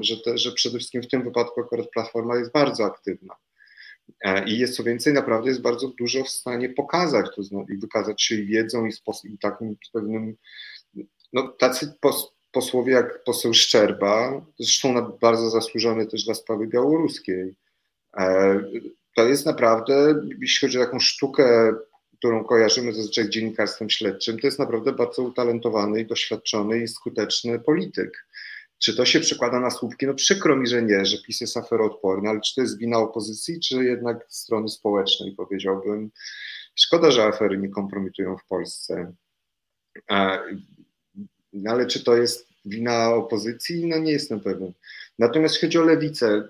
że, te, że przede wszystkim w tym wypadku akurat Platforma jest bardzo aktywna. E, I jest co więcej, naprawdę jest bardzo dużo w stanie pokazać to i wykazać się wiedzą i, sposób, i takim pewnym. No, tacy pos, posłowie jak poseł Szczerba, zresztą bardzo zasłużony też dla sprawy białoruskiej. E, to jest naprawdę, jeśli chodzi o taką sztukę, którą kojarzymy zazwyczaj dziennikarstwem śledczym, to jest naprawdę bardzo utalentowany i doświadczony i skuteczny polityk. Czy to się przekłada na słupki? No przykro mi, że nie, że PiS jest aferoodporny, ale czy to jest wina opozycji, czy jednak strony społecznej, powiedziałbym. Szkoda, że afery nie kompromitują w Polsce. No ale czy to jest wina opozycji? No nie jestem pewien. Natomiast jeśli chodzi o lewicę,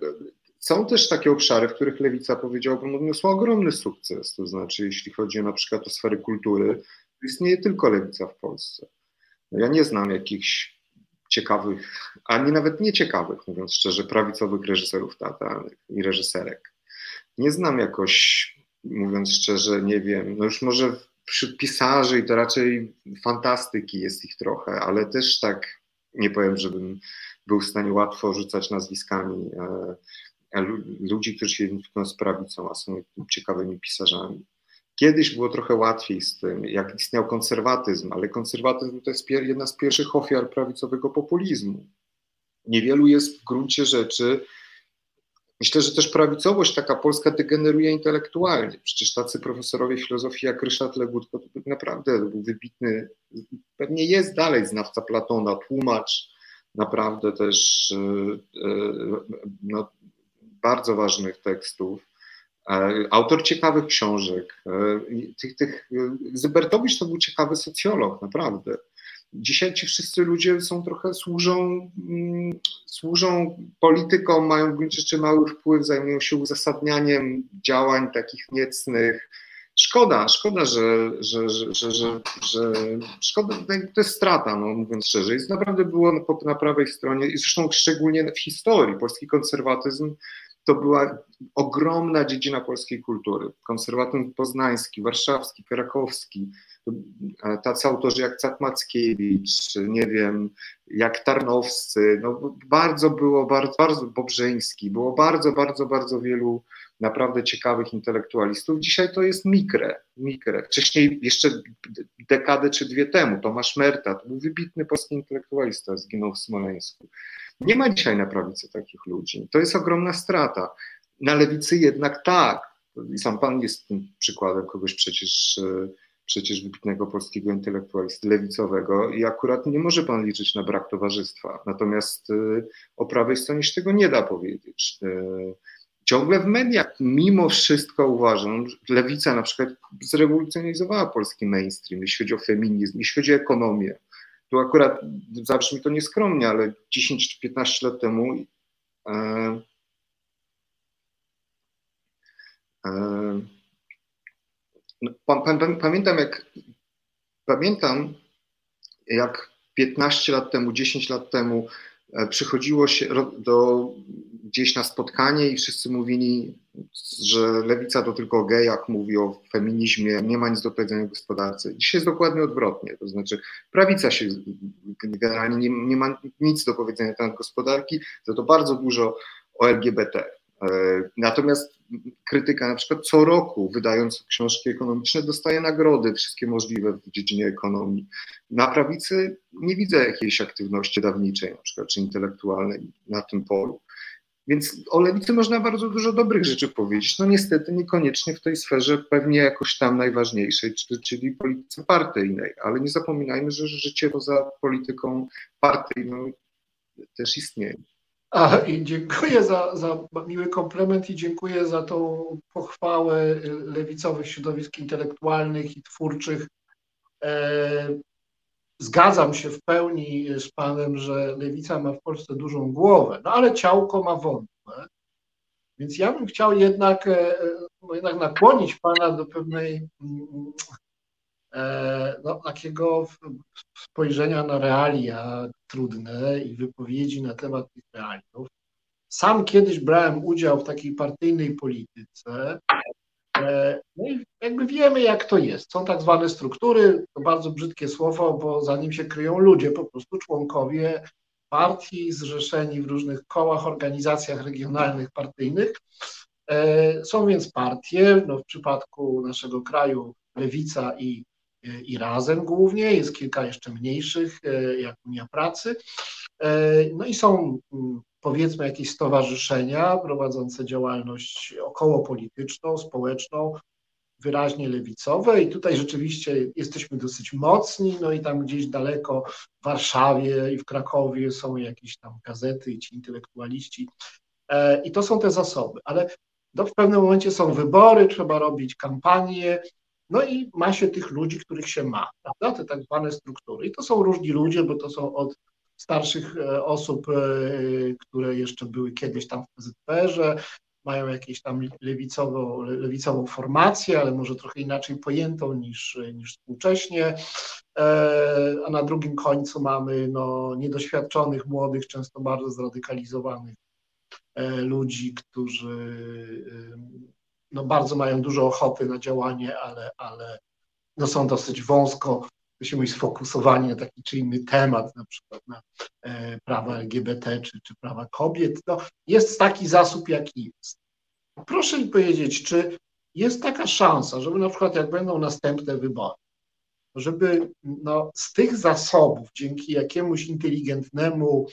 są też takie obszary, w których lewica, powiedziałbym, odniosła ogromny sukces. To znaczy, jeśli chodzi na przykład o sfery kultury, to istnieje tylko lewica w Polsce. No ja nie znam jakichś ciekawych, ani nawet nieciekawych, mówiąc szczerze, prawicowych reżyserów teatralnych i reżyserek. Nie znam jakoś, mówiąc szczerze, nie wiem, no już może wśród pisarzy i to raczej fantastyki jest ich trochę, ale też tak nie powiem, żebym był w stanie łatwo rzucać nazwiskami e, ludzi, którzy się identyfikują z prawicą, a są ciekawymi pisarzami. Kiedyś było trochę łatwiej z tym, jak istniał konserwatyzm, ale konserwatyzm to jest jedna z pierwszych ofiar prawicowego populizmu. Niewielu jest w gruncie rzeczy. Myślę, że też prawicowość taka polska degeneruje intelektualnie. Przecież tacy profesorowie filozofii jak Ryszard Legutko to naprawdę był wybitny, pewnie jest dalej znawca Platona, tłumacz naprawdę też e, e, no, bardzo ważnych tekstów. E, autor ciekawych książek. E, tych, tych, Zybertowicz to był ciekawy socjolog, naprawdę. Dzisiaj ci wszyscy ludzie są trochę, służą, mm, służą politykom, mają w gruncie rzeczy mały wpływ, zajmują się uzasadnianiem działań takich niecnych. Szkoda, szkoda, że, że, że, że, szkoda, to jest strata, no, mówiąc szczerze. Jest naprawdę było na prawej stronie, i zresztą szczególnie w historii, polski konserwatyzm to była ogromna dziedzina polskiej kultury. Konserwatyzm poznański, warszawski, krakowski, tacy autorzy jak Cat Mackiewicz, nie wiem, jak Tarnowscy, no bardzo było, bardzo, bardzo Bobrzeński, było bardzo, bardzo, bardzo wielu naprawdę ciekawych intelektualistów. Dzisiaj to jest mikre, mikre. Wcześniej, jeszcze dekadę czy dwie temu, Tomasz Merta, to był wybitny polski intelektualista, zginął w Smoleńsku. Nie ma dzisiaj na prawicy takich ludzi. To jest ogromna strata. Na lewicy jednak tak. I sam pan jest tym przykładem kogoś przecież, e, przecież wybitnego polskiego intelektualisty lewicowego i akurat nie może pan liczyć na brak towarzystwa. Natomiast e, o prawej stronie się tego nie da powiedzieć. E, ciągle w mediach, mimo wszystko uważam, że lewica na przykład zrewolucjonizowała polski mainstream, jeśli chodzi o feminizm, jeśli chodzi o ekonomię. Tu akurat zabrzmi to nieskromnie, ale 10 czy 15 lat temu e, e, no, pamiętam jak pamiętam jak 15 lat temu, 10 lat temu e, przychodziło się do, gdzieś na spotkanie i wszyscy mówili, że lewica to tylko o gejach, mówi o feminizmie, nie ma nic do powiedzenia o gospodarce. Dzisiaj jest dokładnie odwrotnie, to znaczy prawica się generalnie nie, nie ma nic do powiedzenia na temat gospodarki, za to bardzo dużo o LGBT. E, natomiast krytyka na przykład co roku wydając książki ekonomiczne dostaje nagrody wszystkie możliwe w dziedzinie ekonomii. Na prawicy nie widzę jakiejś aktywności dawniczej na przykład, czy intelektualnej na tym polu. Więc o lewicy można bardzo dużo dobrych rzeczy powiedzieć. No niestety niekoniecznie w tej sferze pewnie jakoś tam najważniejszej, czyli polityce partyjnej, ale nie zapominajmy, że życie poza polityką partyjną też istnieje. A, dziękuję za, za miły komplement i dziękuję za tą pochwałę lewicowych środowisk intelektualnych i twórczych. E, zgadzam się w pełni z panem, że lewica ma w Polsce dużą głowę, no ale ciałko ma wątłe. Więc ja bym chciał jednak, no jednak nakłonić pana do pewnej e, no, takiego spojrzenia na realia trudne i wypowiedzi na temat tych realiów. Sam kiedyś brałem udział w takiej partyjnej polityce no i jakby wiemy, jak to jest. Są tak zwane struktury, to bardzo brzydkie słowo, bo za nim się kryją ludzie, po prostu członkowie partii zrzeszeni w różnych kołach, organizacjach regionalnych, partyjnych. E, są więc partie, no w przypadku naszego kraju Lewica i, i Razem głównie, jest kilka jeszcze mniejszych, e, jak Unia Pracy. No i są mm, powiedzmy jakieś stowarzyszenia prowadzące działalność okołopolityczną, społeczną, wyraźnie lewicowe. I tutaj rzeczywiście jesteśmy dosyć mocni, no i tam gdzieś daleko w Warszawie i w Krakowie są jakieś tam gazety i ci intelektualiści. E, i to są te zasoby, ale do, w pewnym momencie są wybory, trzeba robić kampanie, no i ma się tych ludzi, których się ma, prawda, te tak zwane struktury. I to są różni ludzie, bo to są od starszych e, osób, e, które jeszcze były kiedyś tam w PZPR-ze. mają jakieś tam lewicową, lewicową formację, ale może trochę inaczej pojętą niż, niż współcześnie, a na drugim końcu mamy no, niedoświadczonych, młodych, często bardzo zradykalizowanych ludzi, którzy no, bardzo mają dużo ochoty na działanie, ale, ale no, są dosyć wąsko się mówi, sfokusowani na taki czy inny temat, na przykład na e, prawa LGBT czy, czy prawa kobiet. No, jest taki zasób, jaki jest. Proszę mi powiedzieć, czy jest taka szansa, żeby na przykład jak będą następne wybory, żeby no, z tych zasobów, dzięki jakiemuś inteligentnemu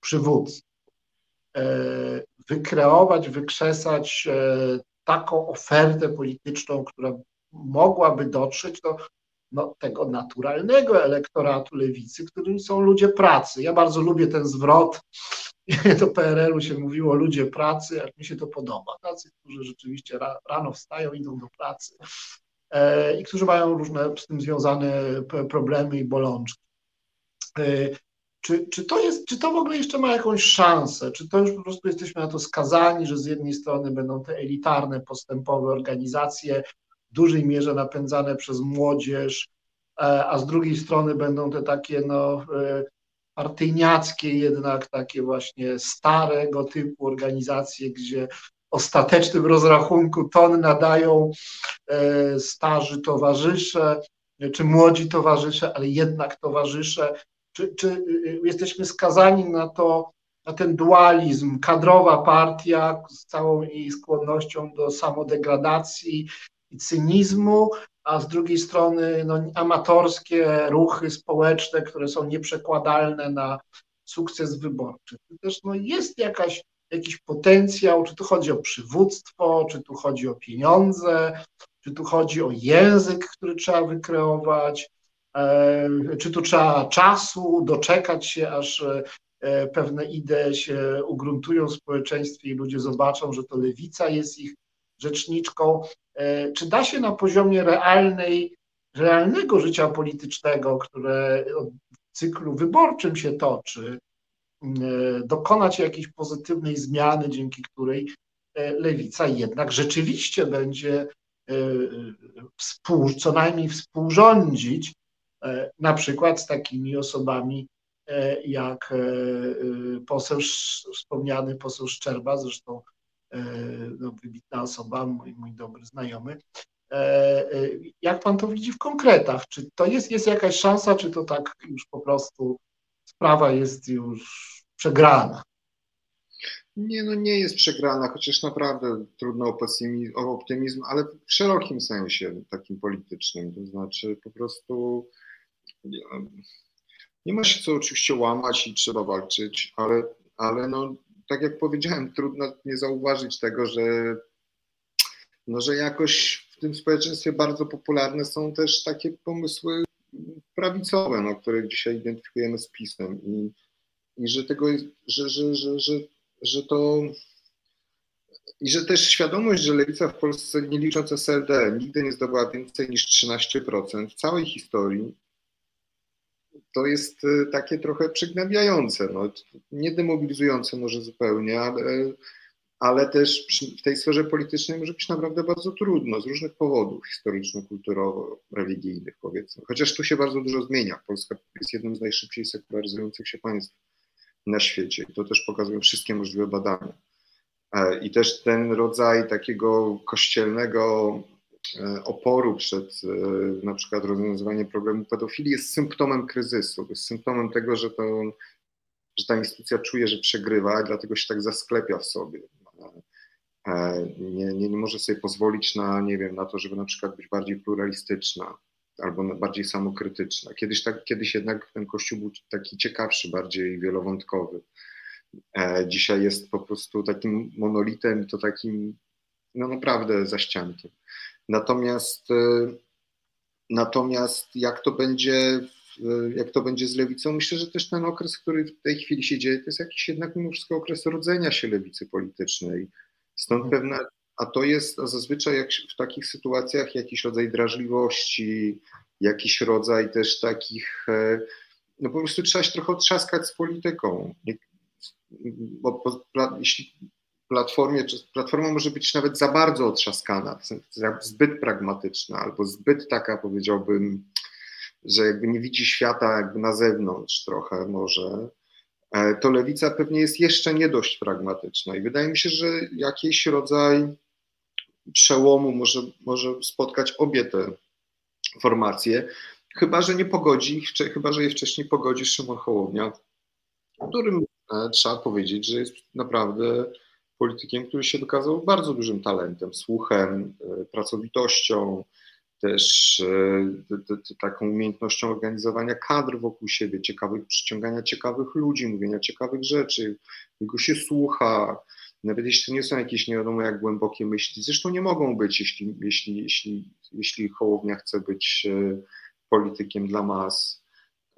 przywódcy, e, wykreować, wykrzesać e, taką ofertę polityczną, która mogłaby dotrzeć do no, tego naturalnego elektoratu lewicy, którym są ludzie pracy. Ja bardzo lubię ten zwrot. Do PRL-u się mówiło ludzie pracy, jak mi się to podoba. Tacy, którzy rzeczywiście rano wstają, idą do pracy e, i którzy mają różne z tym związane problemy i bolączki. E, czy, czy, to jest, czy to w ogóle jeszcze ma jakąś szansę? Czy to już po prostu jesteśmy na to skazani, że z jednej strony będą te elitarne, postępowe organizacje, dużej mierze napędzane przez młodzież, e, a z drugiej strony będą te takie no, e, partyjniackie jednak, takie właśnie starego typu organizacje, gdzie ostatecznym rozrachunku ton nadają e, starzy towarzysze, czy młodzi towarzysze, ale jednak towarzysze. Czy, czy jesteśmy skazani na to, na ten dualizm, kadrowa partia z całą jej skłonnością do samodegradacji, i cynizmu, a z drugiej strony no, amatorskie ruchy społeczne, które są nieprzekładalne na sukces wyborczy. To też no, jest jakaś, jakiś potencjał, czy tu chodzi o przywództwo, czy tu chodzi o pieniądze, czy tu chodzi o język, który trzeba wykreować, e, czy tu trzeba czasu, doczekać się, aż e, pewne idee się ugruntują w społeczeństwie i ludzie zobaczą, że to lewica jest ich rzeczniczką. E, czy da się na poziomie realnej, realnego życia politycznego, które w cyklu wyborczym się toczy, e, dokonać jakiejś pozytywnej zmiany, dzięki której e, lewica jednak rzeczywiście będzie współ, co najmniej współrządzić, na przykład z takimi osobami jak poseł, wspomniany poseł Szczerba, zresztą no, wybitna osoba, mój, mój dobry znajomy. E, e, jak pan to widzi w konkretach? Czy to jest, jest jakaś szansa, czy to tak już po prostu sprawa jest już przegrana? Nie, no nie jest przegrana, chociaż naprawdę trudno o, pesymizm, o optymizm, ale w szerokim sensie takim politycznym. To znaczy po prostu nie, nie ma się co oczywiście łamać i trzeba walczyć, ale, ale no, tak jak powiedziałem, trudno nie zauważyć tego, że, no, że jakoś w tym społeczeństwie bardzo popularne są też takie pomysły prawicowe, no, które dzisiaj identyfikujemy z pisem i, i że tego że, że, że, że, że to i że też świadomość, że lewica w Polsce, nie licząc SLD, nigdy nie zdobyła więcej niż 13% w całej historii, to jest e, takie trochę przygnębiające, no, nie demobilizujące może zupełnie, ale, ale też w tej sferze politycznej może być naprawdę bardzo trudno z różnych powodów historyczno-kulturowo-religijnych powiedzmy. Chociaż tu się bardzo dużo zmienia. Polska jest jednym z najszybciej sekularyzujących się państw na świecie. To też pokazują wszystkie możliwe badania. E, I też ten rodzaj takiego kościelnego oporu przed e, na przykład rozwiązywaniem problemu pedofilii jest symptomem kryzysu, jest symptomem tego, że, to, że ta instytucja czuje, że przegrywa dlatego się tak zasklepia w sobie. E, nie, nie, nie może sobie pozwolić na, nie wiem, na to, żeby na przykład być bardziej pluralistyczna albo bardziej samokrytyczna. Kiedyś, tak, kiedyś jednak ten kościół był taki ciekawszy, bardziej wielowątkowy. Dzisiaj jest po prostu takim monolitem, to takim no naprawdę zaściankiem. Natomiast, e, natomiast jak to będzie jak to będzie z lewicą. Myślę, że też ten okres, który w tej chwili się dzieje, to jest jakiś jednak mimo wszystko okres rodzenia się lewicy politycznej. Stąd mhm. pewne, a to jest a zazwyczaj jak w takich sytuacjach jakiś rodzaj drażliwości, jakiś rodzaj też takich, e, no po prostu trzeba się trochę otrzaskać z polityką. Bo, bo, jeśli platformie, czy platforma może być nawet za bardzo otrzaskana, zbyt pragmatyczna, albo zbyt taka, powiedziałbym, że jakby nie widzi świata jakby na zewnątrz trochę może, e, to lewica pewnie jest jeszcze nie dość pragmatyczna. I wydaje mi się, że jakiś rodzaj przełomu może, może spotkać obie te formacje, chyba że nie pogodzi, chyba że je wcześniej pogodzi Szymon Hołownia, którym e, trzeba powiedzieć, że jest naprawdę politykiem, który się wykazał bardzo dużym talentem, słuchem, e, pracowitością, też e, taką umiejętnością organizowania kadr wokół siebie, ciekawych, przyciągania ciekawych ludzi, mówienia ciekawych rzeczy, jego się słucha, nawet jeśli to nie są jakieś nie wiadomo jak głębokie myśli, zresztą nie mogą być, jeśli, jeśli, jeśli, jeśli Hołownia chce być politykiem dla mas,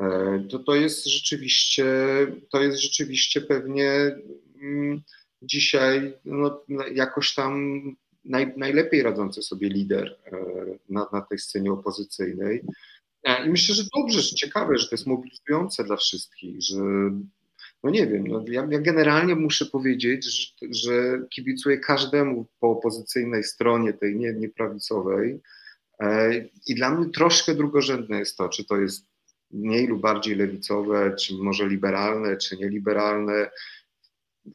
e, to to jest rzeczywiście, to jest rzeczywiście pewnie mm, dzisiaj no, jakoś tam naj, najlepiej radzący sobie lider e, na, na tej scenie opozycyjnej. E, I myślę, że dobrze, że ciekawe, że to jest mobilizujące dla wszystkich, że no nie wiem, no ja, ja generalnie muszę powiedzieć, że, że kibicuję każdemu po opozycyjnej stronie, tej nie, nieprawicowej, E, I dla mnie troszkę drugorzędne jest to, czy to jest mniej lub bardziej lewicowe, czy może liberalne, czy nieliberalne.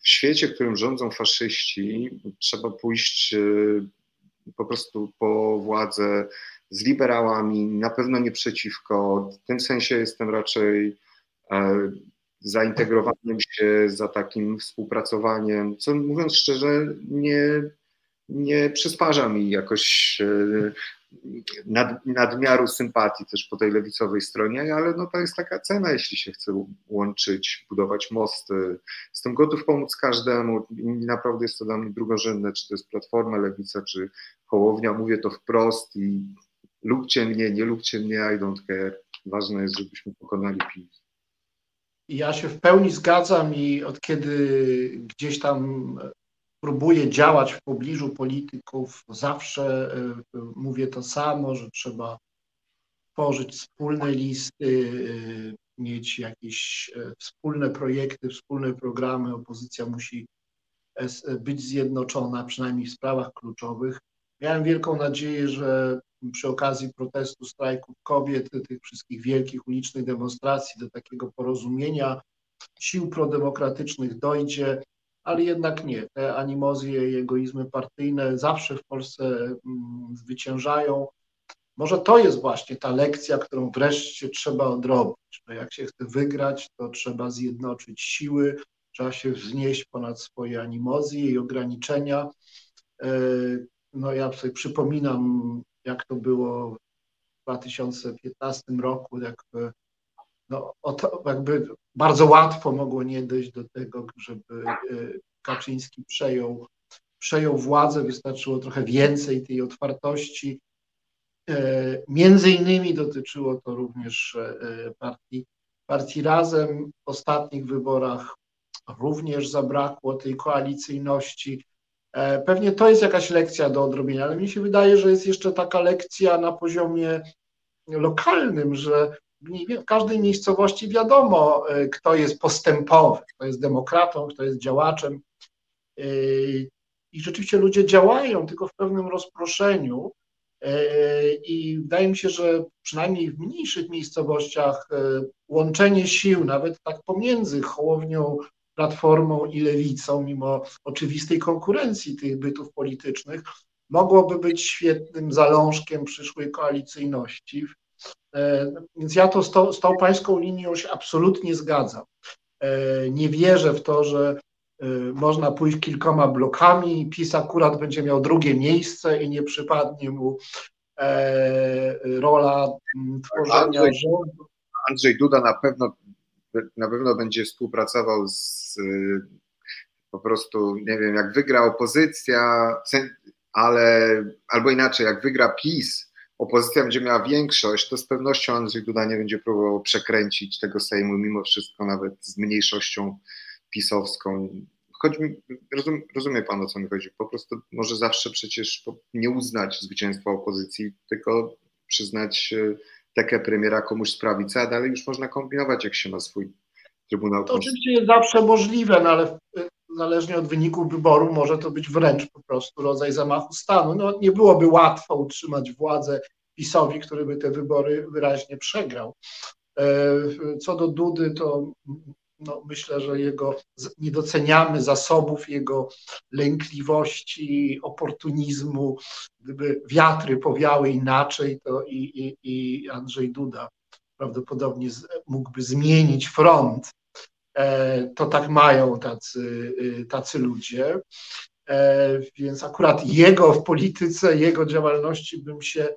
W świecie, w którym rządzą faszyści, trzeba pójść e, po prostu po władzę z liberałami, na pewno nie przeciwko. W tym sensie jestem raczej e, zaintegrowaniem się, za takim współpracowaniem, co mówiąc szczerze, nie, nie przysparza mi jakoś nad, nadmiaru sympatii też po tej lewicowej stronie, ale no to jest taka cena, jeśli się chce łączyć, budować mosty. Jestem gotów pomóc każdemu i naprawdę jest to dla mnie drugorzędne, czy to jest Platforma, Lewica, czy Hołownia. Mówię to wprost i lubcie mnie, nie lubcie mnie, I don't care. Ważne jest, żebyśmy pokonali PiS. Ja się w pełni zgadzam i od kiedy gdzieś tam próbuję działać w pobliżu polityków, zawsze e, mówię to samo, że trzeba tworzyć wspólne listy, e, mieć jakieś e, wspólne projekty, wspólne programy. Opozycja musi być zjednoczona, przynajmniej w sprawach kluczowych. Miałem wielką nadzieję, że przy okazji protestu strajków kobiet, tych wszystkich wielkich ulicznych demonstracji do takiego porozumienia sił prodemokratycznych dojdzie ale jednak nie. Te animozje i egoizmy partyjne zawsze w Polsce mm, zwyciężają. Może to jest właśnie ta lekcja, którą wreszcie trzeba odrobić. Że jak się chce wygrać, to trzeba zjednoczyć siły, trzeba się wznieść ponad swoje animozje i ograniczenia. E, no ja sobie przypominam, jak to było w 2015 roku, jak no, jakby bardzo łatwo mogło nie dojść do tego, żeby e, Kaczyński przejął, przejął władzę, wystarczyło trochę więcej tej otwartości. E, między innymi dotyczyło to również e, partii, partii Razem. W ostatnich wyborach również zabrakło tej koalicyjności. Pewnie to jest jakaś lekcja do odrobienia, ale mi się wydaje, że jest jeszcze taka lekcja na poziomie lokalnym, że w każdej miejscowości wiadomo, e, kto jest postępowy, kto jest demokratą, kto jest działaczem. E, I rzeczywiście ludzie działają, tylko w pewnym rozproszeniu. E, I wydaje mi się, że przynajmniej w mniejszych miejscowościach łączenie sił, nawet tak pomiędzy Hołownią, Platformą i Lewicą, mimo oczywistej konkurencji tych bytów politycznych, mogłoby być świetnym zalążkiem przyszłej koalicyjności. E, więc ja to z, to, z tą pańską linią się absolutnie zgadzam. E, nie wierzę w to, że e, można pójść kilkoma blokami i PiS akurat będzie miał drugie miejsce i nie przypadnie mu rola tworzenia Andrzej, rządu. Andrzej Duda na pewno, na pewno będzie współpracował z po prostu, nie wiem, jak wygra opozycja, ale albo inaczej, jak wygra PiS, opozycja będzie miała większość, to z pewnością Andrzej Duda nie będzie próbował przekręcić tego Sejmu, mimo wszystko nawet z mniejszością pisowską. Choć mi, rozum, rozumie pan o co mi chodzi, po prostu może zawsze przecież nie uznać zwycięstwa opozycji, tylko przyznać tekę premiera komuś z prawicy, a dalej już można kombinować, jak się ma swój Trybunał To oczywiście jest zawsze możliwe, no ale zależnie od wyniku wyboru może to być wręcz po prostu rodzaj zamachu stanu. No, nie byłoby łatwo utrzymać władzę PiSowi, który by te wybory wyraźnie przegrał. E, co do Dudy, to no, myślę, że jego nie doceniamy zasobów, jego lękliwości, oportunizmu. Gdyby wiatry powiały inaczej, to i, i, i Andrzej Duda prawdopodobnie mógłby zmienić front. E, to tak mają tacy, y, tacy ludzie. E, więc akurat jego w polityce, jego działalności bym się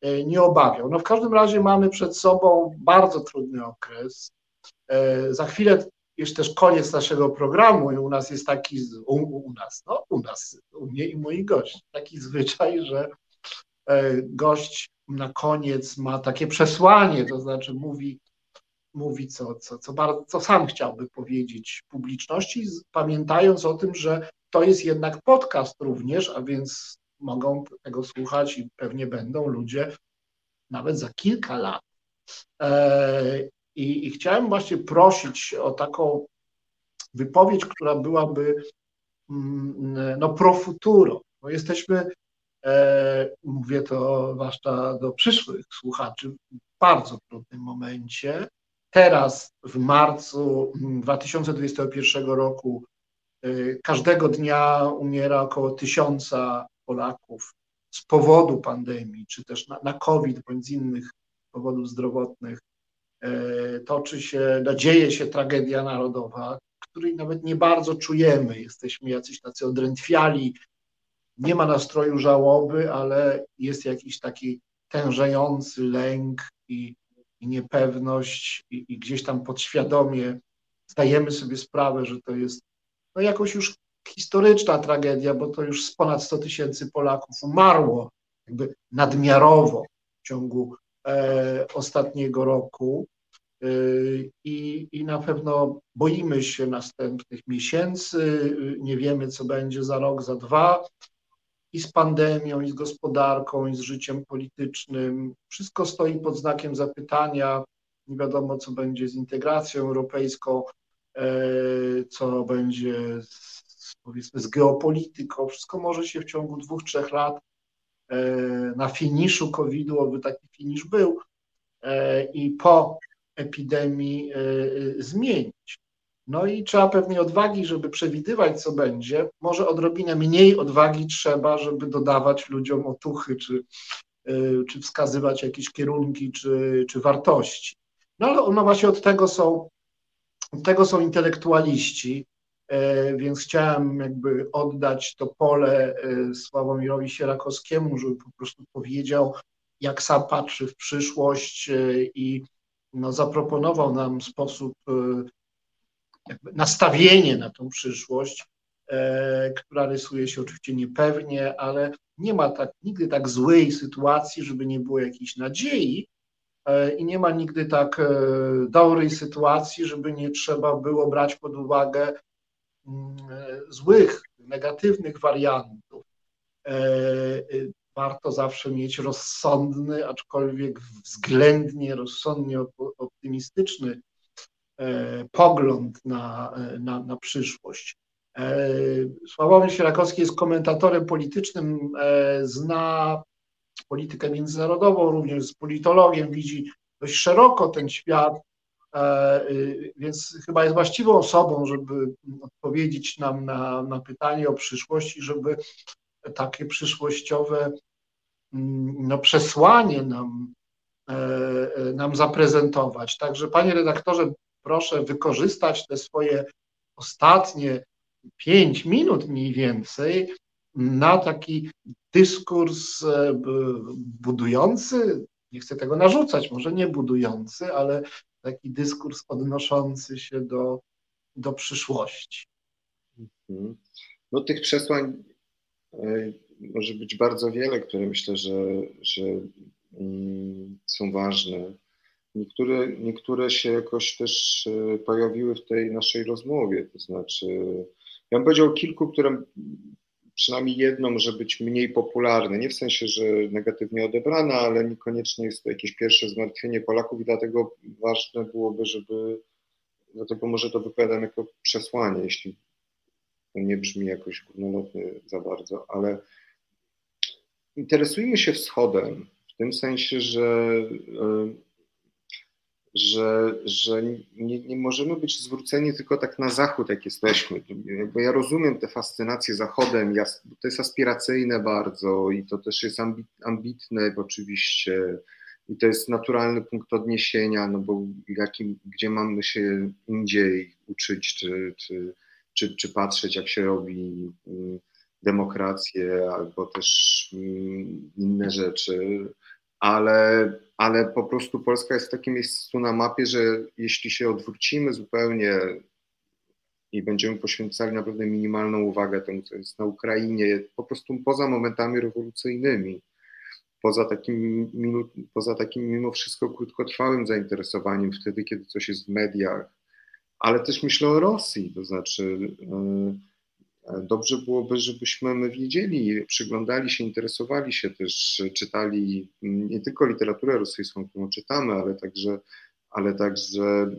e, nie obawiał. No w każdym razie mamy przed sobą bardzo trudny okres. Za chwilę jest też koniec naszego programu i u nas jest taki, u, u nas, no u nas, u mnie i moich gości, taki zwyczaj, że gość na koniec ma takie przesłanie, to znaczy mówi, mówi co, co, co, bardzo, co sam chciałby powiedzieć publiczności, pamiętając o tym, że to jest jednak podcast również, a więc mogą tego słuchać i pewnie będą ludzie nawet za kilka lat. E, I, i chciałem właśnie prosić o taką wypowiedź, która byłaby mm, no, pro futuro. Bo jesteśmy E, mówię to zwłaszcza do przyszłych słuchaczy, w bardzo trudnym momencie. Teraz w marcu 2021 roku e, każdego dnia umiera około tysiąca Polaków z powodu pandemii, czy też na, na COVID bądź z innych powodów zdrowotnych. E, toczy się, dzieje się tragedia narodowa, której nawet nie bardzo czujemy. Jesteśmy jacyś tacy odrętwiali, nie ma nastroju żałoby, ale jest jakiś taki tężejący lęk i, i niepewność i, i, gdzieś tam podświadomie zdajemy sobie sprawę, że to jest no jakoś już historyczna tragedia, bo to już ponad 100 tysięcy Polaków umarło jakby nadmiarowo w ciągu e, ostatniego roku. E, I, I na pewno boimy się następnych miesięcy, nie wiemy, co będzie za rok, za dwa i z pandemią, i z gospodarką, i z życiem politycznym. Wszystko stoi pod znakiem zapytania. Nie wiadomo, co będzie z integracją europejską, e, co będzie z, powiedzmy z geopolityką. Wszystko może się w ciągu dwóch, trzech lat e, na finiszu COVID-u, oby taki finisz był, e, i po epidemii zmienić. No i trzeba pewnej odwagi, żeby przewidywać, co będzie. Może odrobinę mniej odwagi trzeba, żeby dodawać ludziom otuchy, czy, y, czy wskazywać jakieś kierunki, czy, czy wartości. No ale no właśnie od tego są, od tego są intelektualiści, e, więc chciałem jakby oddać to pole e, Sławomirowi Sierakowskiemu, żeby po prostu powiedział, jak sam patrzy w przyszłość e, i no, zaproponował nam sposób nastawienie na tą przyszłość, e, która rysuje się oczywiście niepewnie, ale nie ma tak, nigdy tak złej sytuacji, żeby nie było jakiejś nadziei e, i nie ma nigdy tak e, dobrej sytuacji, żeby nie trzeba było brać pod uwagę mm, złych, negatywnych wariantów. Warto zawsze mieć rozsądny, aczkolwiek względnie rozsądnie optymistyczny pogląd na, e, na, na przyszłość. E, Sławomir Sierakowski jest komentatorem politycznym, zna politykę międzynarodową, również z politologiem, widzi dość szeroko ten świat, więc chyba jest właściwą osobą, żeby odpowiedzieć nam na, na pytanie o przyszłość i żeby takie przyszłościowe mm, no, przesłanie nam, nam zaprezentować. Także panie redaktorze, proszę wykorzystać te swoje ostatnie pięć minut mniej więcej na taki dyskurs e, budujący, nie chcę tego narzucać, może nie budujący, ale taki dyskurs odnoszący się do, do przyszłości. Mhm. No tych przesłań e, może być bardzo wiele, które myślę, że, że mm, są ważne. Niektóre, niektóre się jakoś też e, pojawiły w tej naszej rozmowie, to znaczy, ja bym powiedział kilku, które przynajmniej jedno może być mniej popularne, nie w sensie, że negatywnie odebrane, ale niekoniecznie jest to jakieś pierwsze zmartwienie Polaków i dlatego ważne byłoby, żeby, dlatego może to wypowiadam jako przesłanie, jeśli to nie brzmi jakoś górnolotnie za bardzo, ale interesujmy się wschodem w tym sensie, że, e, że, że nie, nie możemy być zwróceni tylko tak na zachód, jak jesteśmy. Jakby ja rozumiem tę fascynację zachodem, ja, to jest aspiracyjne bardzo i to też jest ambitne oczywiście i to jest naturalny punkt odniesienia, no bo jakim, gdzie mamy się indziej uczyć, czy, czy, czy, czy patrzeć, jak się robi mm, demokrację, albo też mm, inne rzeczy, ale, ale po prostu Polska jest w takim miejscu na mapie, że jeśli się odwrócimy zupełnie i będziemy poświęcali naprawdę minimalną uwagę temu, co jest na Ukrainie, po prostu poza momentami rewolucyjnymi, poza takim, poza takim mimo wszystko krótkotrwałym zainteresowaniem wtedy, kiedy coś jest w mediach, ale też myślę o Rosji, to znaczy e, dobrze byłoby, żebyśmy my wiedzieli, przyglądali się, interesowali się też, czytali nie tylko literaturę rosyjską, którą czytamy, ale także, ale także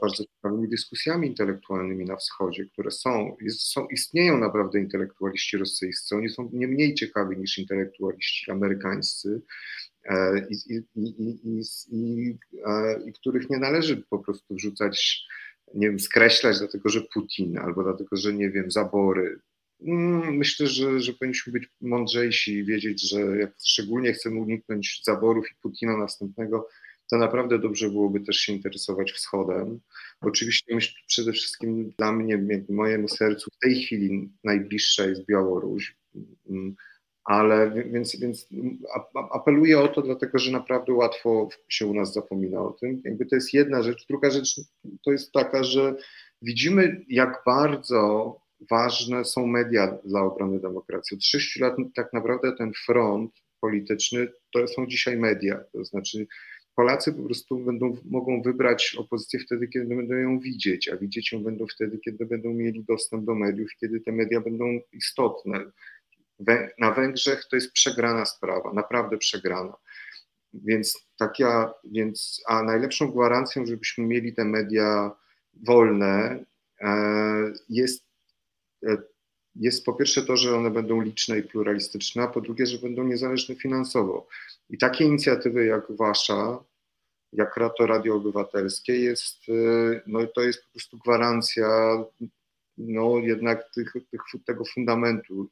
bardzo ciekawymi dyskusjami intelektualnymi na wschodzie, które są, są, istnieją naprawdę intelektualiści rosyjscy, oni są nie mniej ciekawi niż intelektualiści amerykańscy e, i, i, i, i, i których nie należy po prostu wrzucać, nie wiem, skreślać dlatego, że Putin albo dlatego, że nie wiem, zabory. Mm, myślę, że, że powinniśmy być mądrzejsi i wiedzieć, że jak szczególnie chcemy uniknąć zaborów i Putina następnego, to naprawdę dobrze byłoby też się interesować wschodem. Oczywiście myślę, przede wszystkim dla mnie, mojemu sercu w tej chwili najbliższa jest Białoruś, mm, ale więc, więc apeluję o to, dlatego że naprawdę łatwo się u nas zapomina o tym. Jakby to jest jedna rzecz. Druga rzecz to jest taka, że widzimy, jak bardzo ważne są media dla obrony demokracji. Od sześciu lat tak naprawdę ten front polityczny to są dzisiaj media. To znaczy Polacy po prostu będą, mogą wybrać opozycję wtedy, kiedy będą ją widzieć, a widzieć ją będą wtedy, kiedy będą mieli dostęp do mediów, kiedy te media będą istotne. Na Węgrzech to jest przegrana sprawa, naprawdę przegrana. Więc tak ja, więc, a najlepszą gwarancją, żebyśmy mieli te media wolne, e, jest, e, jest po pierwsze to, że one będą liczne i pluralistyczne, a po drugie, że będą niezależne finansowo. I takie inicjatywy jak wasza, jak to Radio Obywatelskie jest, y, no to jest po prostu gwarancja no jednak tych, tych, tego fundamentu.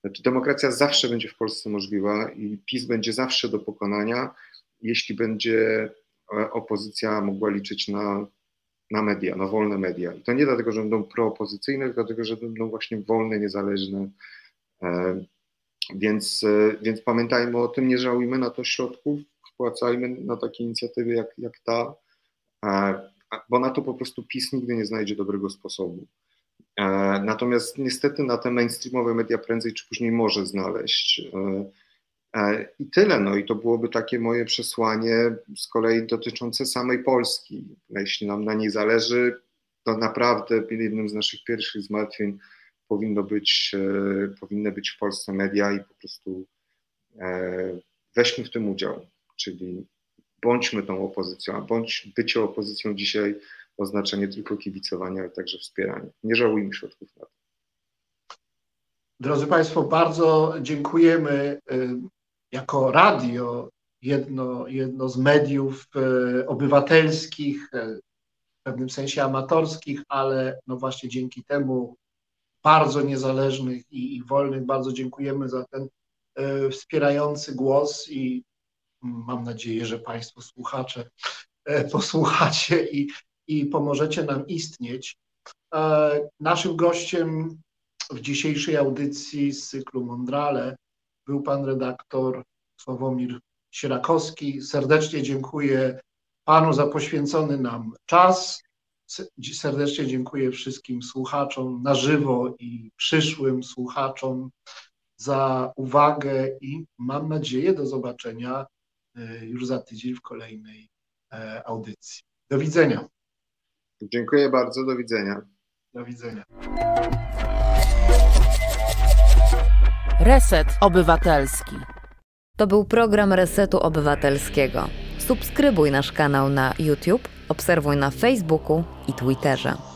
Znaczy demokracja zawsze będzie w Polsce możliwa i PiS będzie zawsze do pokonania, jeśli będzie e, opozycja mogła liczyć na, na media, na wolne media. I to nie dlatego, że będą proopozycyjne, tylko dlatego, że będą właśnie wolne, niezależne. E, więc, e, więc pamiętajmy o tym, nie żałujmy na to środków, wpłacajmy na takie inicjatywy jak, jak ta, bo na to po prostu PiS nigdy nie znajdzie dobrego sposobu. E, natomiast niestety na te mainstreamowe media prędzej czy później może znaleźć. I tyle, no i to byłoby takie moje przesłanie z kolei dotyczące samej Polski. Jeśli nam na niej zależy, to naprawdę jednym z naszych pierwszych zmartwień powinno być, e, powinny być w Polsce media i po prostu e, weźmy w tym udział, czyli bądźmy tą opozycją, a bądź bycie opozycją dzisiaj oznacza nie tylko kibicowanie, ale także wspieranie. Nie żałujmy środków na to. Drodzy Państwo, bardzo dziękujemy y, jako radio, jedno, jedno z mediów y, obywatelskich, y, w pewnym sensie amatorskich, ale no właśnie dzięki temu bardzo niezależnych i, i wolnych. Bardzo dziękujemy za ten wspierający głos i mam nadzieję, że Państwo słuchacze posłuchacie i, i pomożecie nam istnieć. E, naszym gościem w dzisiejszej audycji z cyklu Mondrale był pan redaktor Sławomir Sierakowski. Serdecznie dziękuję panu za poświęcony nam czas. Serdecznie dziękuję wszystkim słuchaczom na żywo i przyszłym słuchaczom za uwagę i mam nadzieję do zobaczenia e, już za tydzień w kolejnej e, audycji. Do widzenia. Dziękuję bardzo, do widzenia. Do widzenia. Reset Obywatelski. To był program Resetu Obywatelskiego. Subskrybuj nasz kanał na YouTube, obserwuj na Facebooku i Twitterze.